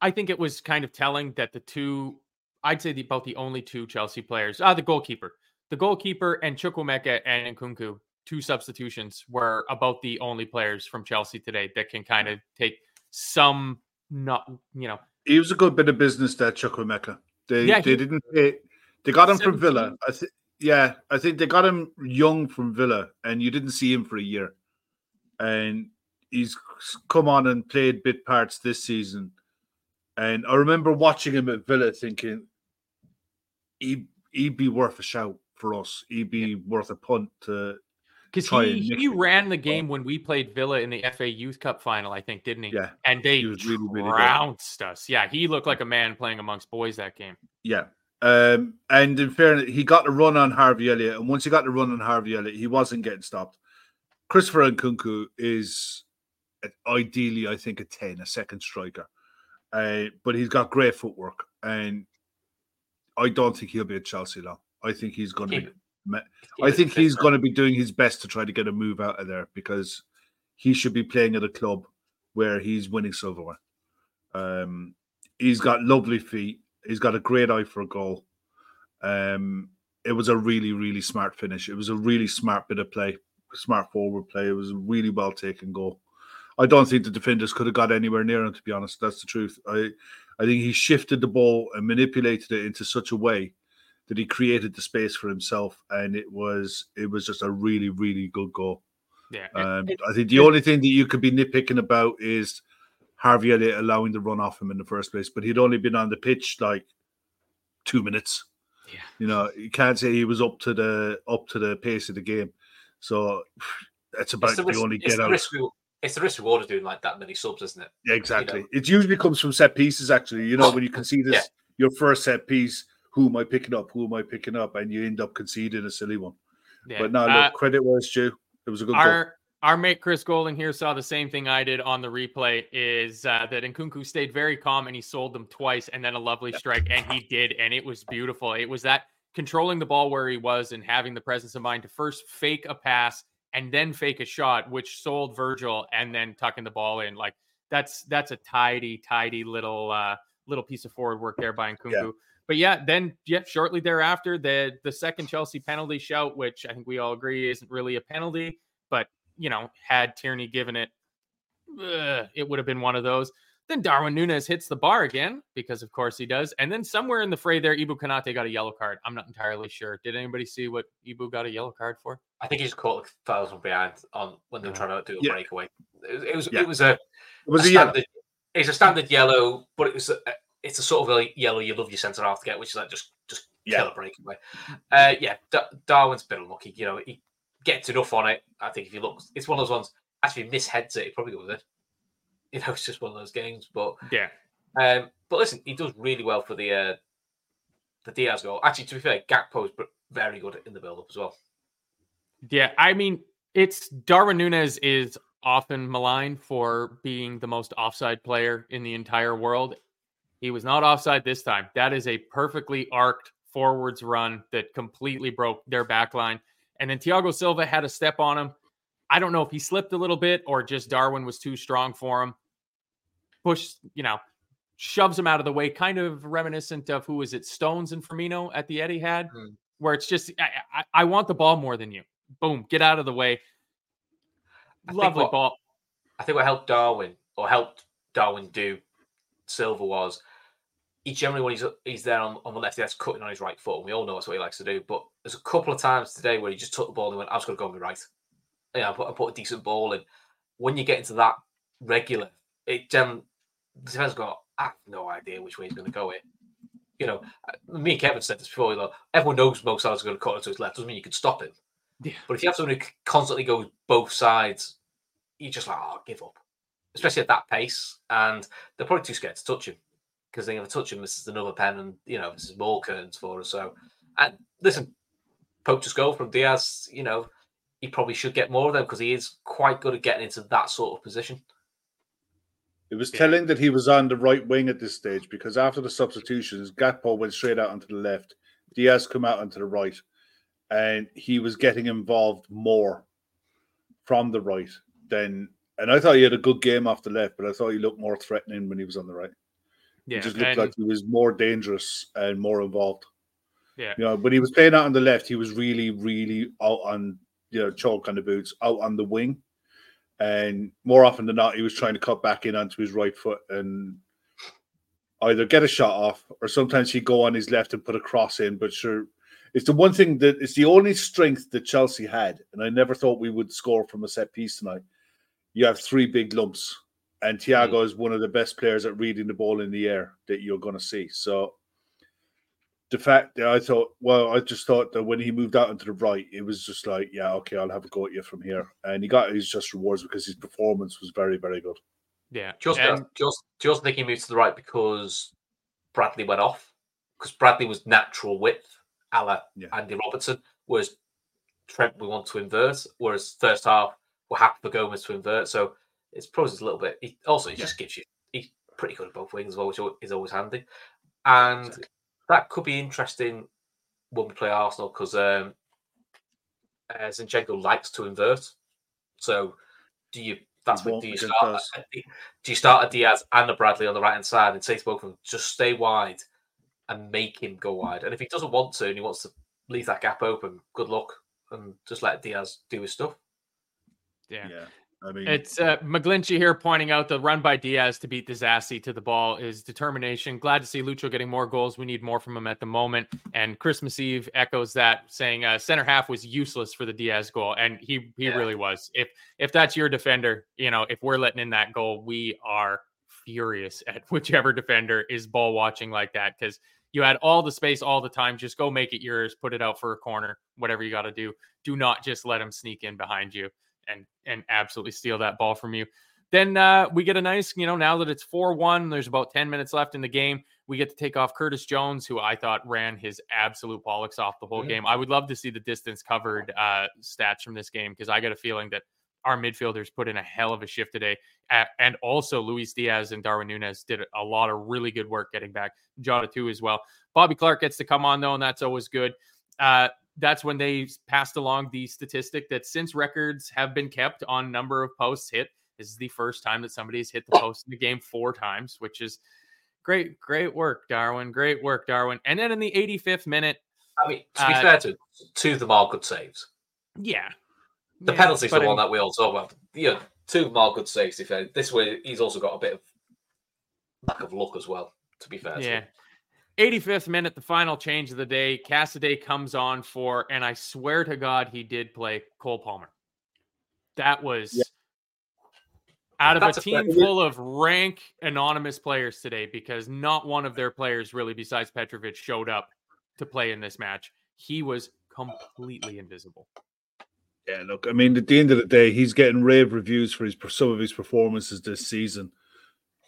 I think it was kind of telling that the two I'd say the, about the only two Chelsea players, ah, the goalkeeper, the goalkeeper and Chukwuemeka and Nkunku, two substitutions were about the only players from Chelsea today that can kind of take some not you know He was a good bit of business there, Chukwuemeka. They Yeah, they he- didn't pay. They got him from Villa. I think. Yeah, I think they got him young from Villa, and you didn't see him for a year. And he's come on and played bit parts this season. And I remember watching him at Villa, thinking he he'd be worth a shout for us. He'd be worth a punt to because he he ran the game when we played Villa in the FA Youth Cup final, I think, didn't he? yeah. And they He really, really good. us. Yeah, he looked like a man playing amongst boys that game. Yeah. Um, and in fairness, he got the run on Harvey Elliott, and once he got the run on Harvey Elliott, he wasn't getting stopped. Christopher Nkunku is ideally, I think, a 10, a second striker. Uh, but he's got great footwork, and I don't think he'll be at Chelsea long. I think he's going to be. it- me- keep I think he's going to be doing his best to try to get a move out of there because he should be playing at a club where he's winning silverware. Um, he's got lovely feet. He's got a great eye for a goal. Um, it was a really, really smart finish. It was a really smart bit of play, smart forward play. It was a really well taken goal. I don't think the defenders could have got anywhere near him. To be honest, that's the truth. I, I think he shifted the ball and manipulated it into such a way that he created the space for himself, and it was it was just a really, really good goal. Yeah. Um, it- I think the it- only thing that you could be nitpicking about is Harvey Elliott allowing the run off him in the first place, but he'd only been on the pitch like two minutes. Yeah. You know, you can't say he was up to the up to the pace of the game. So *sighs* that's about It's the, the, only it's, get the out. risk, re- it's the risk reward of doing like that many subs, isn't it? Yeah, exactly. It usually comes from set pieces. Actually, you know, when you concede this, Yeah. your first set piece. Who am I picking up? Who am I picking up? And you end up conceding a silly one. yeah. But no, look, Uh, credit where it's due. It was a good goal. our our mate Chris Golden here saw the same thing I did on the replay. Is uh, that Nkunku stayed very calm and he sold them twice, and then a lovely strike, and he did, and it was beautiful. It was that controlling the ball where he was and having the presence of mind to first fake a pass and then fake a shot, which sold Virgil, and then tucking the ball in. Like that's that's a tidy, tidy little uh, little piece of forward work there by Nkunku. Yeah. But yeah, then yeah, shortly thereafter, the the second Chelsea penalty shout, which I think we all agree isn't really a penalty, but you know, had Tierney given it, uh, it would have been one of those. Then Darwin Nunez hits the bar again because, of course, he does. And then somewhere in the fray there, Ibou Konate got a yellow card. I'm not entirely sure. Did anybody see what Ibou got a yellow card for? I think he just caught a thousand behind on when they were trying to do a yeah. breakaway. It, it was yeah. it was a it was a, a standard. Yellow. It's a standard yellow, but it was a, it's a sort of a yellow you love your centre half to get, which is like just just yeah. kill a breakaway. Uh, yeah, D- Darwin's been unlucky. You know, he gets enough on it. I think if you look, it's one of those ones. Actually, misheads it, he probably goes in. You know, *laughs* it's just one of those games. But yeah. Um, but listen, he does really well for the uh, the Diaz goal. Actually, to be fair, Gakpo's very good in the build up as well. Yeah, I mean, it's Darwin Nunez is often maligned for being the most offside player in the entire world. He was not offside this time. That is a perfectly arced forwards run that completely broke their back line. And then Thiago Silva had a step on him. I don't know if he slipped a little bit or just Darwin was too strong for him. Push, you know, shoves him out of the way, kind of reminiscent of who was it, Stones and Firmino at the Etihad, mm. where it's just I, I, I, want the ball more than you. Boom, get out of the way. I Lovely what, ball. I think what helped Darwin or helped Darwin do Silva was he generally when he's he's there on, on the left, he's cutting on his right foot. And we all know that's what he likes to do. But there's a couple of times today where he just took the ball and went, I was going to go on my right. Yeah, I put, I put a decent ball in. When you get into that regular, it um, the defense got I have no idea which way he's going to go It, You know, uh, me and Kevin said this before. You know, everyone knows Mo Salah's going to cut to his left. Doesn't mean you can stop him. Yeah. But if you have someone who constantly goes both sides, you just like, oh, give up. Especially at that pace, and they're probably too scared to touch him because they never touch him. This is another pen, and you know this is more curtains for us. So, and listen, poke to goal from Diaz. You know, he probably should get more of them because he is quite good at getting into that sort of position. It was telling that he was on the right wing at this stage because after the substitutions, Gakpo went straight out onto the left. Diaz come out onto the right, and he was getting involved more from the right than. And I thought he had a good game off the left, but I thought he looked more threatening when he was on the right. Yeah, it just looked and, like he was more dangerous and more involved. Yeah, you know, when he was playing out on the left, he was really, really out on you know chalk on the boots, out on the wing, and more often than not, he was trying to cut back in onto his right foot and either get a shot off, or sometimes he'd go on his left and put a cross in. But sure, it's the one thing that it's the only strength that Chelsea had, and I never thought we would score from a set piece tonight. You have three big lumps and Thiago mm. is one of the best players at reading the ball in the air that you're going to see. So the fact that I thought, well, I just thought that when he moved out into the right, it was just like, yeah, okay, I'll have a go at you from here, and he got his just rewards because his performance was very, very good. Yeah, just and... just just think he moved to the right because Bradley went off because Bradley was natural width, a la yeah. Andy Robertson, whereas Trent we want to invert, whereas first half we're happy for Gomez to invert, so it's pros a little bit. He, also, he yeah. just gives you he's pretty good at both wings as well, which is always handy. And exactly. That could be interesting when we play Arsenal because um, uh, Zinchenko likes to invert. So, do you? That's what do you start? do you start a Diaz and a Bradley on the right hand side and say to both of them, just stay wide and make him go wide? And if he doesn't want to and he wants to leave that gap open, good luck and just let Diaz do his stuff. Yeah. yeah. I mean, it's uh, McGlinchey here pointing out the run by Diaz to beat Disasi to the ball is determination. Glad to see Lucho getting more goals. We need more from him at the moment. And Christmas Eve echoes that, saying uh, center half was useless for the Diaz goal, and he he yeah. really was. If if that's your defender, you know, if we're letting in that goal, we are furious at *laughs* whichever defender is ball watching like that because you had all the space all the time. Just go make it yours, put it out for a corner, whatever you got to do. Do not just let him sneak in behind you and and absolutely steal that ball from you. Then uh, we get a nice, you know, now that it's 4 1, there's about 10 minutes left in the game. We get to take off Curtis Jones, who I thought ran his absolute bollocks off the whole game. I would love to see the distance covered uh, stats from this game because I got a feeling that our midfielders put in a hell of a shift today. And also, Luis Diaz and Darwin Nunez did a lot of really good work getting back. Jota, too, as well. Bobby Clark gets to come on, though, and that's always good. Uh, that's when they passed along the statistic that since records have been kept on number of posts hit, this is the first time that somebody has hit the post in the game four times, which is great, great work, Darwin. Great work, Darwin. And then in the 85th minute, I mean, to be uh, fair to two of them are good saves. Yeah. The yeah, penalty's the one that we all talk about. You know, two of them are good saves. If this way, he's also got a bit of lack of luck as well. To be fair, yeah. 85th minute, the final change of the day. Casadei comes on for, and I swear to God, he did play Cole Palmer. That was yeah. out of That's a team a full of rank anonymous players today because not one of their players, really, besides Petrovic, showed up to play in this match. He was completely invisible. Yeah, look, I mean, at the end of the day, he's getting rave reviews for his some of his performances this season,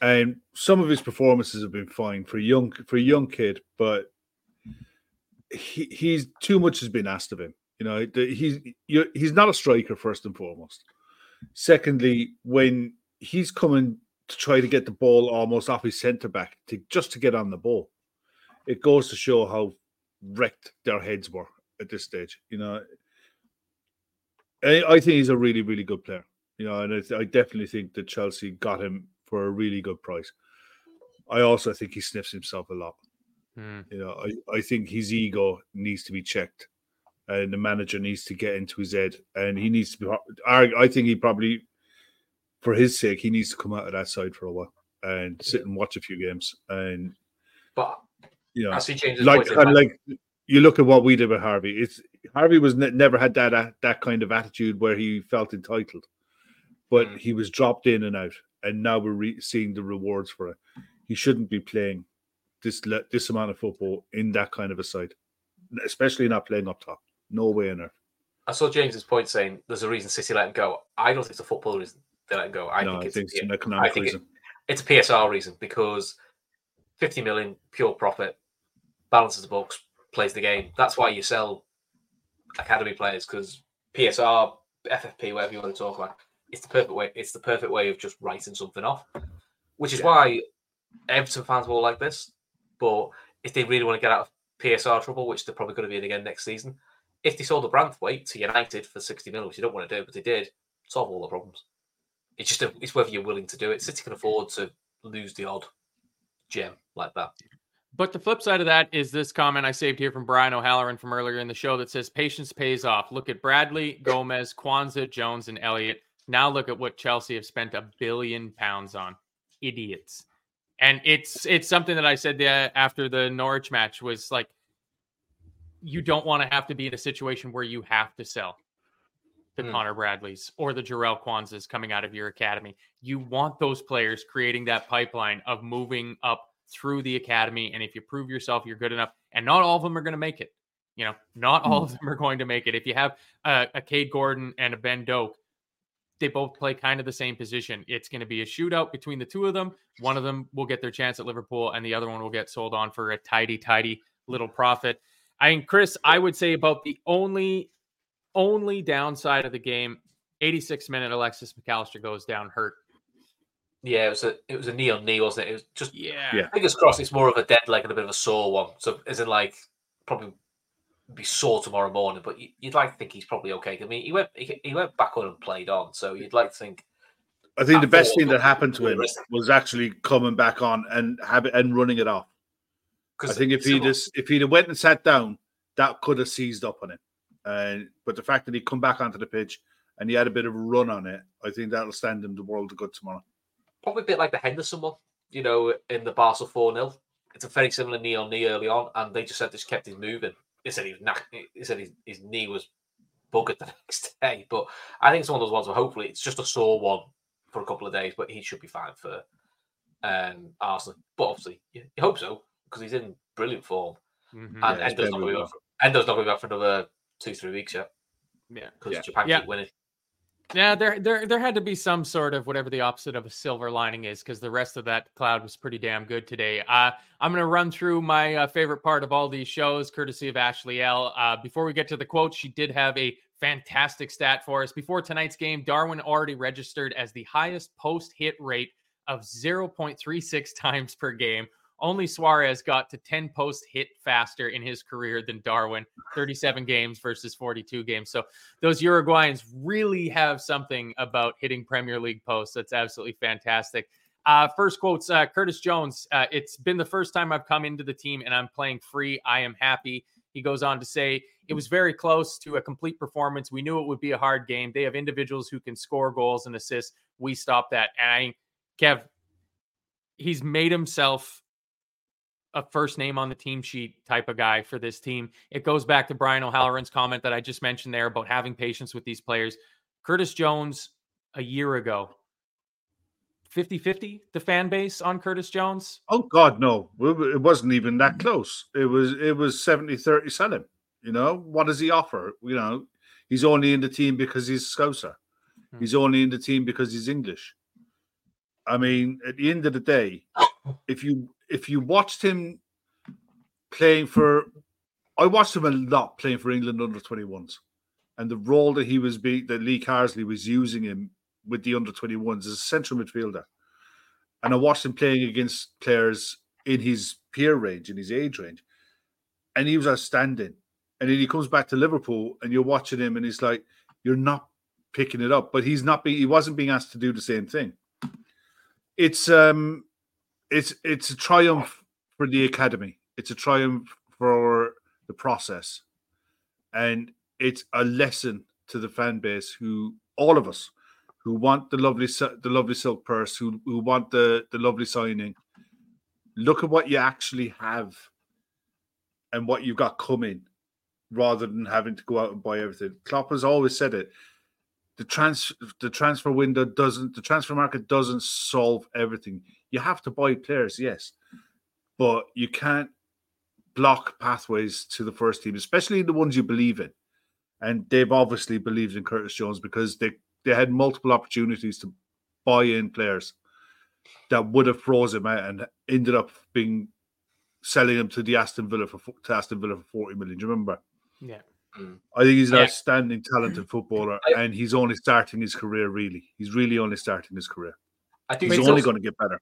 and some of his performances have been fine for a young for a young kid, but he, he's too much has been asked of him. You know, he's he's not a striker first and foremost. Secondly, when he's coming to try to get the ball almost off his centre back to just to get on the ball, it goes to show how wrecked their heads were at this stage. You know, I, I think he's a really, really good player. You know, and I, I, definitely think that Chelsea got him for a really good price. I also think he sniffs himself a lot. Hmm. You know, I, I think his ego needs to be checked, and the manager needs to get into his head, and he needs to be. I, I think he probably, for his sake, he needs to come out of that side for a while and sit and watch a few games. And but you know, as he changes, like of like you look at what we did with Harvey. It's Harvey was ne- never had that uh, that kind of attitude where he felt entitled, but mm. he was dropped in and out, and now we're re- seeing the rewards for it. He shouldn't be playing this this amount of football in that kind of a side, especially not playing up top. No way in earth. I saw James's point saying there's a reason City let him go. I don't think it's a football reason they let him go. I no, think, I it's, think it's an economic I think reason. It, it's a PSR reason because 50 million pure profit balances the books, plays the game. That's why you sell academy players because PSR, FFP, whatever you want to talk about, it's the perfect way. It's the perfect way of just writing something off, which is yeah. why Everton fans will like this. But if they really want to get out of PSR trouble, which they're probably going to be in again next season, if they sold the Branthwaite to United for 60 million, which you don't want to do, but they did, solve all the problems. It's just a, it's whether you're willing to do it. City can afford to lose the odd gem like that. But the flip side of that is this comment I saved here from Brian O'Halloran from earlier in the show that says patience pays off. Look at Bradley, Gomez, Quansah, Jones, and Elliott. Now look at what Chelsea have spent a billion pounds on. Idiots. And it's it's something that I said after the Norwich match was like, you don't want to have to be in a situation where you have to sell the mm. Connor Bradleys or the Jarell Quansahs coming out of your academy. You want those players creating that pipeline of moving up through the academy. And if you prove yourself, you're good enough. And not all of them are going to make it. You know, not all of mm. them are going to make it. If you have a, a Kaide Gordon and a Ben Doak, they both play kind of the same position. It's going to be a shootout between the two of them. One of them will get their chance at Liverpool, and the other one will get sold on for a tidy, tidy little profit. I mean, Chris, I would say about the only only downside of the game, 86 minute Alexis Mac Allister goes down hurt. Yeah, it was a it was a knee on knee, wasn't it? It was just yeah. yeah. Fingers crossed. It's more of a dead leg and a bit of a sore one. So is it like probably be sore tomorrow morning, but you'd like to think he's probably okay. I mean, he went he, he went back on and played on, so you'd like to think. I think the best thing that happened to him was actually coming back on and have it and running it off. Because I think if he just if he'd have went and sat down, that could have seized up on him. And but the fact that he come back onto the pitch and he had a bit of a run on it, I think that'll stand him the world of good tomorrow probably a bit like the Henderson one, you know, in the Barca 4 0. It's a very similar knee on knee early on, and they just said just kept him moving. He said he was he said his, his knee was buggered the *laughs* next day. But I think it's one of those ones where hopefully it's just a sore one for a couple of days, but he should be fine for um, Arsenal. But obviously, you, you hope so because he's in brilliant form. Mm-hmm. And yeah, Endo's, not going Endo's not going to be back for another two, three weeks yet. Yeah. Because yeah. Japan yeah. keep winning. Yeah, there, there, there had to be some sort of whatever the opposite of a silver lining is, because the rest of that cloud was pretty damn good today. Uh, I'm going to run through my uh, favorite part of all these shows, courtesy of Ashley L. Uh, before we get to the quote, she did have a fantastic stat for us. Before tonight's game, Darwin already registered as the highest post hit rate of 0.36 *laughs* times per game. Only Suarez got to 10 post hit faster in his career than Darwin, 37 games versus 42 games. So those Uruguayans really have something about hitting Premier League posts. That's absolutely fantastic. Uh, first quotes uh, Curtis Jones. Uh, it's been the first time I've come into the team and I'm playing free. I am happy. He goes on to say, it was very close to a complete performance. We knew it would be a hard game. They have individuals who can score goals and assists. We stopped that. And I, Kev, he's made himself a first name on the team sheet type of guy for this team. It goes back to Brian O'Halloran's comment that I just mentioned there about having patience with these players. Curtis Jones, a year ago, 50 50 the fan base on Curtis Jones? Oh, God, no. It wasn't even that close. It was it was 70 30 sell him. You know, what does he offer? You know, he's only in the team because he's Scouser. Hmm. He's only in the team because he's English. I mean, at the end of the day, *coughs* if you if you watched him playing for, I watched him a lot playing for England under 21s, and the role that he was being that Lee Carsley was using him with the under 21s as a central midfielder, and I watched him playing against players in his peer range, in his age range, and he was outstanding. And then he comes back to Liverpool, and you're watching him, and he's like, "You're not picking it up," but he's not being, he wasn't being asked to do the same thing. It's um it's it's a triumph for the academy. It's a triumph for the process, and it's a lesson to the fan base who all of us who want the lovely the lovely silk purse, who who want the the lovely signing. Look at what you actually have, and what you've got coming, rather than having to go out and buy everything. Klopp has always said it. The trans the transfer window doesn't the transfer market doesn't solve everything. You have to buy players, yes, but you can't block pathways to the first team, especially the ones you believe in. And they've obviously believed in Curtis Jones because they, they had multiple opportunities to buy in players that would have froze him out and ended up being selling him to the Aston Villa for to Aston Villa for 40 million. Do you remember? Yeah. Mm. I think he's an yeah. outstanding, talented footballer, I, and he's only starting his career. Really, he's really only starting his career. I think he's only also, going to get better.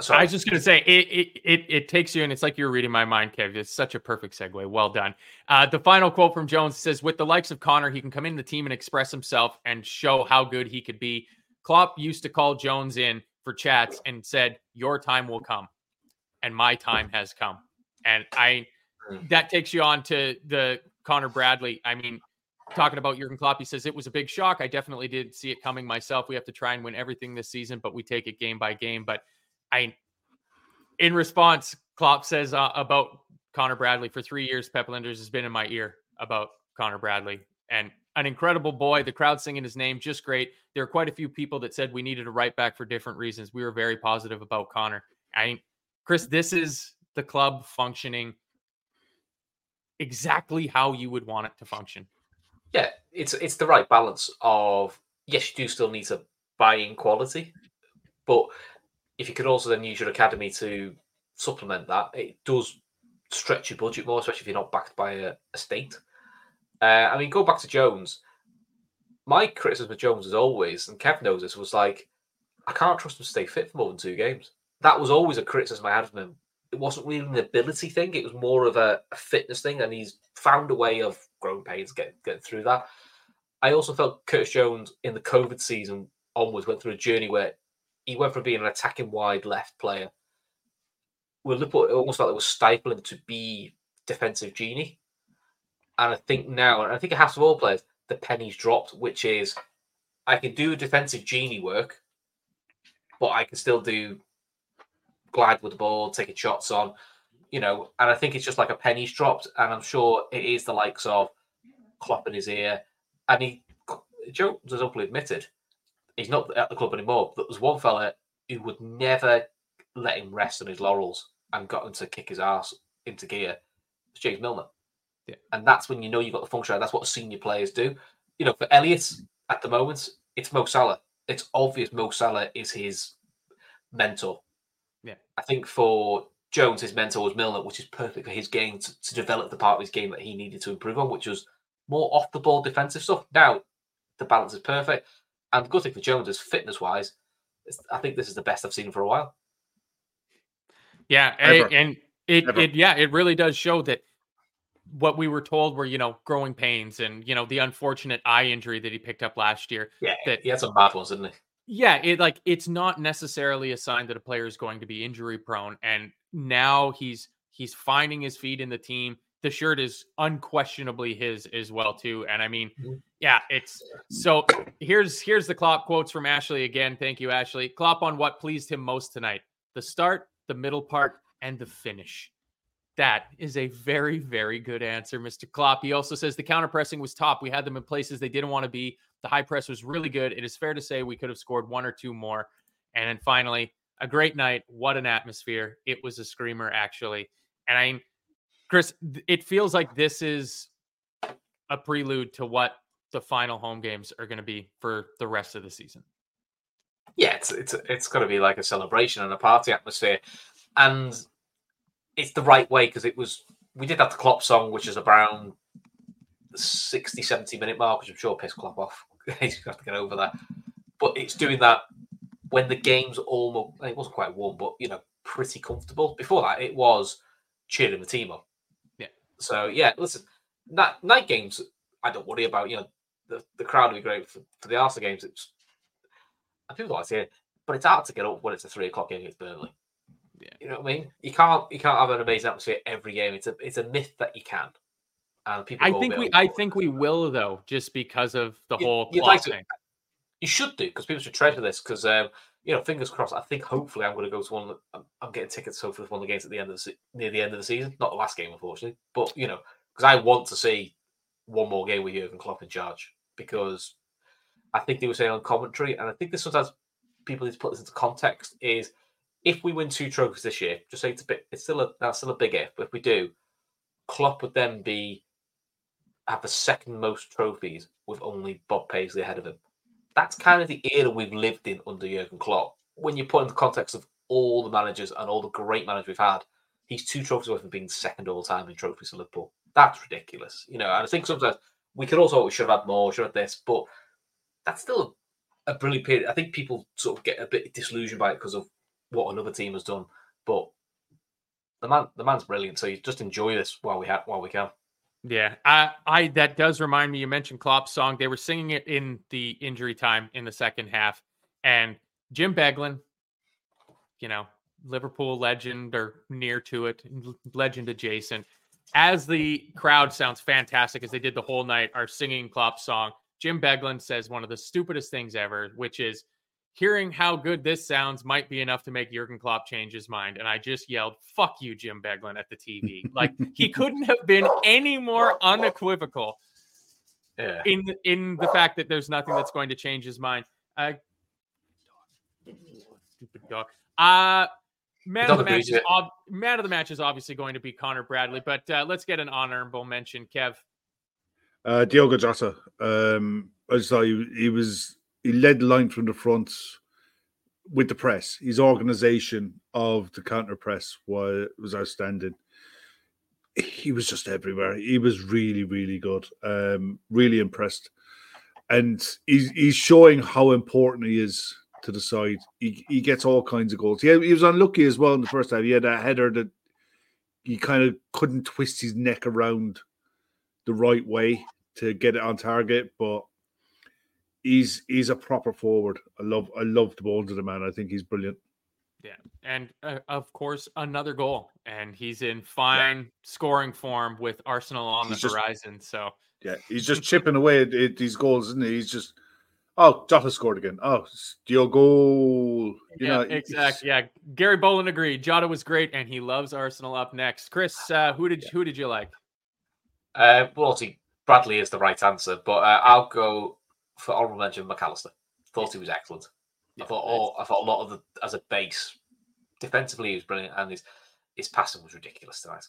So I was just going to say it, it, it it takes you, and it's like you're reading my mind, Kev. It's such a perfect segue. Well done. Uh, the final quote from Jones says, "With the likes of Connor, he can come in the team and express himself and show how good he could be." Klopp used to call Jones in for chats and said, "Your time will come, and my time has come." And I, hmm. that takes you on to the Connor Bradley. I mean, talking about Jurgen Klopp, he says it was a big shock. I definitely did see it coming myself. We have to try and win everything this season, but we take it game by game. But I, in response, Klopp says uh, about Connor Bradley for three years. Pep Lijnders has been in my ear about Connor Bradley and an incredible boy. The crowd singing his name, just great. There are quite a few people that said we needed a right back for different reasons. We were very positive about Connor. I, Chris, this is the club functioning exactly how you would want it to function. Yeah, it's it's the right balance of yes, you do still need to buy in quality, but if you could also then use your academy to supplement that, it does stretch your budget more, especially if you're not backed by a, a state. Uh, I mean, go back to Jones. My criticism of Jones, as always, and Kev knows this, was like, I can't trust him to stay fit for more than two games. That was always a criticism I had of him. It wasn't really an ability thing; it was more of a, a fitness thing, and he's found a way of growing pains, getting getting through that. I also felt Curtis Jones in the COVID season onwards went through a journey where he went from being an attacking wide left player. Well, Liverpool almost like it was stifling to be defensive genie. And I think now, and I think it has to all players, the pennies dropped, which is I can do defensive genie work, but I can still do glide with the ball, taking shots on, you know. And I think it's just like a penny's dropped, and I'm sure it is the likes of Klopp in his ear, and he Joe has openly admitted he's not at the club anymore. But there's one fella who would never let him rest on his laurels and got him to kick his ass into gear. It's James Milner. Yeah. And that's when you know you've got the function. That's what senior players do. You know, for Elliot at the moment, it's Mo Salah. It's obvious Mo Salah is his mentor. Yeah. I think for Jones, his mentor was Milner, which is perfect for his game to, to develop the part of his game that he needed to improve on, which was more off the ball defensive stuff. Now the balance is perfect, and the good thing for Jones is fitness wise. I think this is the best I've seen for a while. Yeah, eh, Ever. and, and it, Ever. it yeah, it really does show that what we were told were you know growing pains and you know the unfortunate eye injury that he picked up last year. Yeah, That- he had some bad ones, didn't he? Yeah, it like it's not necessarily a sign that a player is going to be injury prone, and now he's he's finding his feet in the team. The shirt is unquestionably his as well too, and I mean, Mhm. yeah, it's so. Here's here's the Klopp quotes from Ashley again. Thank you, Ashley. Klopp on what pleased him most tonight: the start, the middle part, and the finish. That is a very, very good answer, Mr. Klopp. He also says the counter pressing was top. We had them in places they didn't want to be. The high press was really good. It is fair to say we could have scored one or two more. And then finally, a great night. What an atmosphere. It was a screamer, actually. And I, Chris, it feels like this is a prelude to what the final home games are going to be for the rest of the season. yeah, it's it's it's got to be like a celebration and a party atmosphere, and it's the right way because it was we did that the Klopp song, which is around the 60, 70 minute mark, which I'm sure pissed Klopp off. *laughs* He's got to get over that, but it's doing that when the game's almost it wasn't quite warm, but you know pretty comfortable. Before that, it was cheering the team up. So yeah, listen, night, night games I don't worry about. You know, the, the crowd will be great for, for the Arsenal games. It's and people like to see it, but it's hard to get up when it's a three o'clock game against Burnley. Yeah. You know what I mean? You can't you can't have an amazing atmosphere every game. It's a it's a myth that you can. And people I think we, I think we will though, just because of the You- whole you'd like to- thing. you should do because people should treasure this because um, you know fingers crossed. I think hopefully I'm going to go to one. I'm, um, I'm getting tickets hopefully for one of the games at the end of the se- near the end of the season. Not the last game, unfortunately, but you know because I want to see one more game with Jurgen Klopp in charge because I think they were saying on commentary, and I think this sometimes people need to put this into context is if we win two trophies this year, just say it's a bit, it's still a that's still a big if, but if we do, Klopp would then be have the second most trophies with only Bob Paisley ahead of him. That's kind of the era we've lived in under Jurgen Klopp. When you put in the context of all the managers and all the great managers we've had, he's two trophies away from being second all time in trophies to Liverpool. That's ridiculous, you know. And I think sometimes we could also we should have had more, should have had this, but that's still a brilliant period. I think people sort of get a bit disillusioned by it because of what another team has done, but the man, the man's brilliant. So you just enjoy this while we have while we can. Yeah, I, I that does remind me. You mentioned Klopp's song. They were singing it in the injury time in the second half, and Jim Beglin, you know, Liverpool legend or near to it, legend adjacent. As the crowd sounds fantastic as they did the whole night, are singing Klopp's song. Jim Beglin says one of the stupidest things ever, which is hearing how good this sounds might be enough to make Jurgen Klopp change his mind. And I just yelled, "Fuck you, Jim Beglin!" at the TV. Like he *laughs* couldn't have been any more unequivocal Yeah. in in the fact that there's nothing that's going to change his mind. Uh, stupid dog. Uh man of the match is ob- man of the match is obviously going to be Conor Bradley, but uh, let's get an honorable mention, Kev. Uh, Diogo Jota. Um, I just thought he, he was he led the line from the front with the press. His organisation of the counter press was was outstanding. He was just everywhere. He was really, really good. Um, really impressed, and he's he's showing how important he is to the side. He he gets all kinds of goals. Yeah, he was unlucky as well in the first half. He had a header that he kind of couldn't twist his neck around the right way to get it on target, but he's he's a proper forward. I love I love the bones of the man. I think he's brilliant. Yeah, and uh, of course, another goal, and he's in fine scoring form with Arsenal on He's the just- horizon. So Yeah, he's just *laughs* chipping away at, at these goals, isn't he? He's just oh Jota scored again. Oh it's goal. you yeah, know exactly. Yeah, Gary Boland agreed. Jota was great, and he loves Arsenal. Up next, Chris, uh, who did who did you like? Uh, well, obviously Bradley is the right answer, but uh, I'll go for honorable mention Mac Allister. Thought he was excellent. I thought all I thought a lot of the as a base defensively he was brilliant, and his his passing was ridiculous tonight.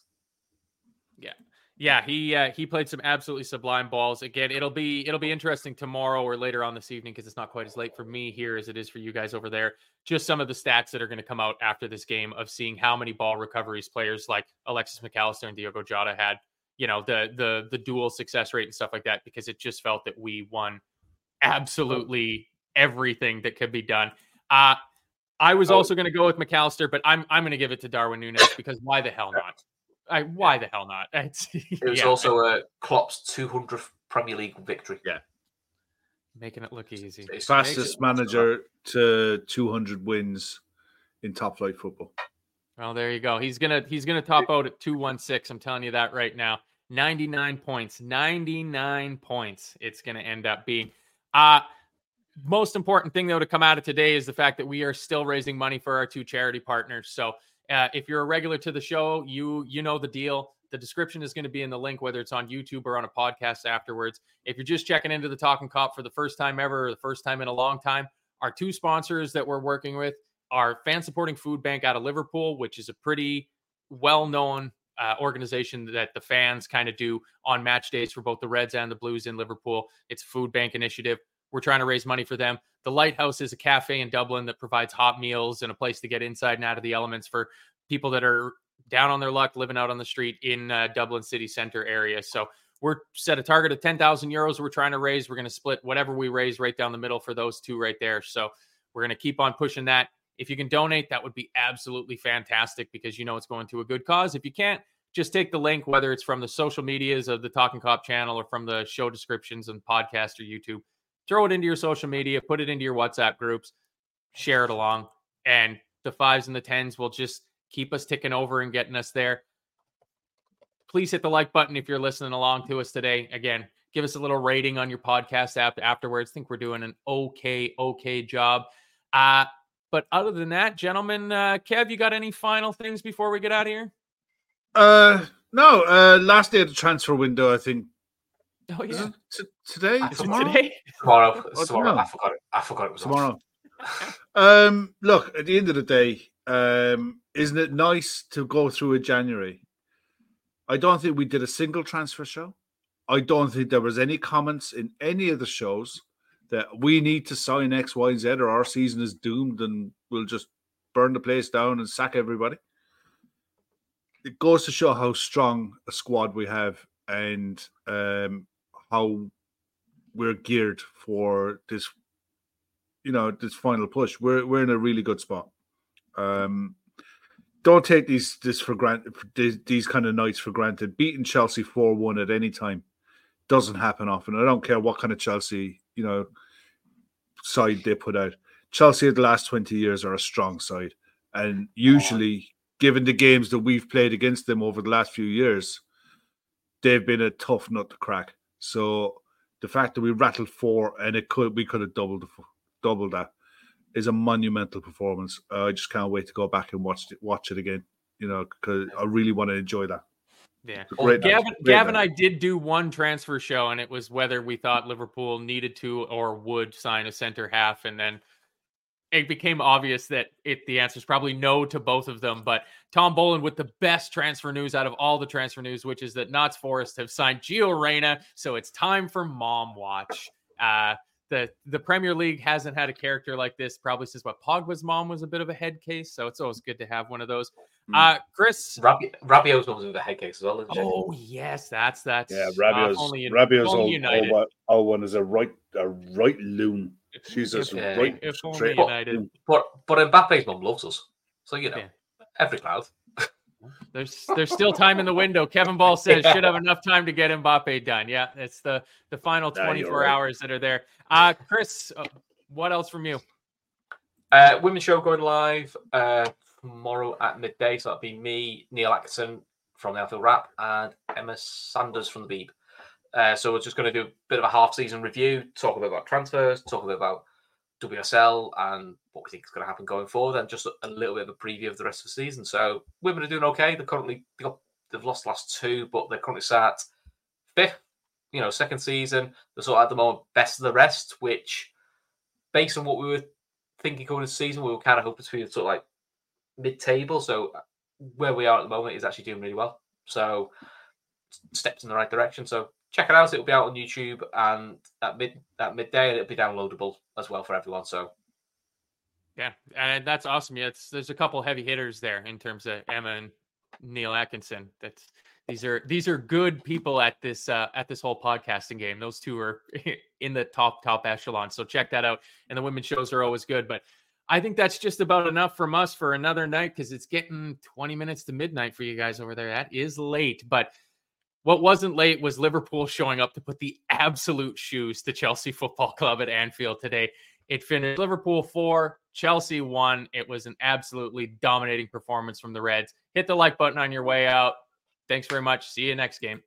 Yeah. Yeah, he uh, he played some absolutely sublime balls. Again, it'll be it'll be interesting tomorrow or later on this evening because it's not quite as late for me here as it is for you guys over there. Just some of the stats that are going to come out after this game of seeing how many ball recoveries players like Alexis Mac Allister and Diogo Jota had you know the the the duel success rate and stuff like that because it just felt that we won absolutely everything that could be done. Uh I was Oh. also going to go with Mac Allister, but I'm I'm going to give it to Darwin Nunez *coughs* because why the hell not? I, why the hell not? *laughs* It's, It was yeah, also uh, Klopp's 200th Premier League victory. Yeah. making it look easy. It's- Fastest manager to 200 wins in top flight football. Well, there you go. He's gonna he's gonna top out at two one six. I'm telling you that right now. Ninety nine points. Ninety nine points. It's gonna end up being. Uh most important thing though to come out of today is the fact that we are still raising money for our two charity partners. So uh, if you're a regular to the show, you you know the deal. The description is going to be in the link, whether it's on YouTube or on a podcast afterwards. If you're just checking into the Talking Cop for the first time ever, or the first time in a long time, our two sponsors that we're working with are Fan Supporting Food Bank out of Liverpool, which is a pretty well-known uh, organization that the fans kind of do on match days for both the Reds and the Blues in Liverpool. It's food bank initiative. We're trying to raise money for them. The Lighthouse is a cafe in Dublin that provides hot meals and a place to get inside and out of the elements for people that are down on their luck, living out on the street in uh, Dublin city center area. So we're set a target of 10,000 euros we're trying to raise. We're going to split whatever we raise right down the middle for those two right there. So we're going to keep on pushing that. If you can donate, that would be absolutely fantastic because you know it's going to a good cause. If you can't, just take the link, whether it's from the social medias of the Talking Cop channel or from the show descriptions and podcast or YouTube, throw it into your social media, put it into your WhatsApp groups, share it along, and the fives and the tens will just keep us ticking over and getting us there. Please hit the like button if you're listening along to us today. Again, give us a little rating on your podcast app afterwards. think we're doing an okay, okay job. Uh, but other than that, gentlemen, uh, Kev, you got any final things before we get out of here? Uh, no, uh, last day of the transfer window, I think. Oh yeah, t- today? Is Tomorrow? today. Tomorrow. Oh, tomorrow. no. I forgot it. I forgot it was. Tomorrow. *laughs* um, look, at the end of the day, um, isn't it nice to go through a January? I don't think we did a single transfer show. I don't think there was any comments in any of the shows that we need to sign X, Y, Z or our season is doomed and we'll just burn the place down and sack everybody. It goes to show how strong a squad we have and um, how we're geared for this you know this final push. We're we're in a really good spot. Um, don't take these this for granted. These, these kind of nights for granted. Beating Chelsea four one at any time doesn't happen often. I don't care what kind of Chelsea you know side they put out. Chelsea of the last twenty years are a strong side, and usually, given the games that we've played against them over the last few years, they've been a tough nut to crack. So the fact that we rattled four and it could we could have doubled doubled that is a monumental performance. Uh, I just can't wait to go back and watch it, watch it again. You know, because I really want to enjoy that. Yeah. It's a great night. Gavin, Gavin and. I did do one transfer show, and it was whether we thought Liverpool needed to or would sign a center half, and then it became obvious that it the answer is probably no to both of them. But Tom Boland with the best transfer news out of all the transfer news, which is that Notts Forest have signed Gio Reyna, so it's time for mom watch. Uh, the the Premier League hasn't had a character like this probably since what Pogba's mom was a bit of a head case, so it's always good to have one of those. Mm. Uh, Chris, Rabi- Rabiot's one was a head case as well, isn't she? Oh yes, that's that's Yeah, uh, Rabiot's only in- Rabiot's only old, United. old, old one is a right a right loon. She's If- just Yeah. right if only United. loon. But but Mbappe's mum loves us, so you know Yeah. every cloud. There's there's still time in the window. Kevin Ball *laughs* says should have enough time to get Mbappe done. Yeah, it's the the final Yeah, you're 24 right. hours that are there. Uh, Chris, uh, what else from you? Uh, women's show going live uh, tomorrow at midday. So that'll be me, Neil Atkinson from the Anfield Wrap, and Emma Sanders from the Beeb. Uh, so we're just going to do a bit of a half season review, talk a bit about transfers, talk a bit about WSL and what we think is going to happen going forward, and just a, little bit of a preview of the rest of the season. So women are doing okay. They're currently they've lost last two, but they're currently sat fifth. You know, second season. They're sort of at the moment best of the rest, which based on what we were thinking going into the season, we were kind of hoping to be sort of like mid-table. So where we are at the moment is actually doing really well. So steps in the right direction. So check it out. It'll be out on YouTube and at mid at midday, and it'll be downloadable as well for everyone. So Yeah, and that's awesome. Yeah, there's a couple heavy hitters there in terms of Emma and Neil Atkinson. That's These are these are good people at this uh, at this whole podcasting game. Those two are *laughs* in the top top echelon. So check that out. And the women's shows are always good. But I think that's just about enough from us for another night because it's getting 20 minutes to midnight for you guys over there. That is late. But what wasn't late was Liverpool showing up to put the absolute shoes to Chelsea Football Club at Anfield today. It finished Liverpool four, Chelsea one. It was an absolutely dominating performance from the Reds. Hit the like button on your way out. Thanks very much. See you next game.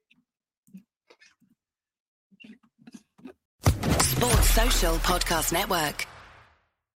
Sports Social Podcast Network.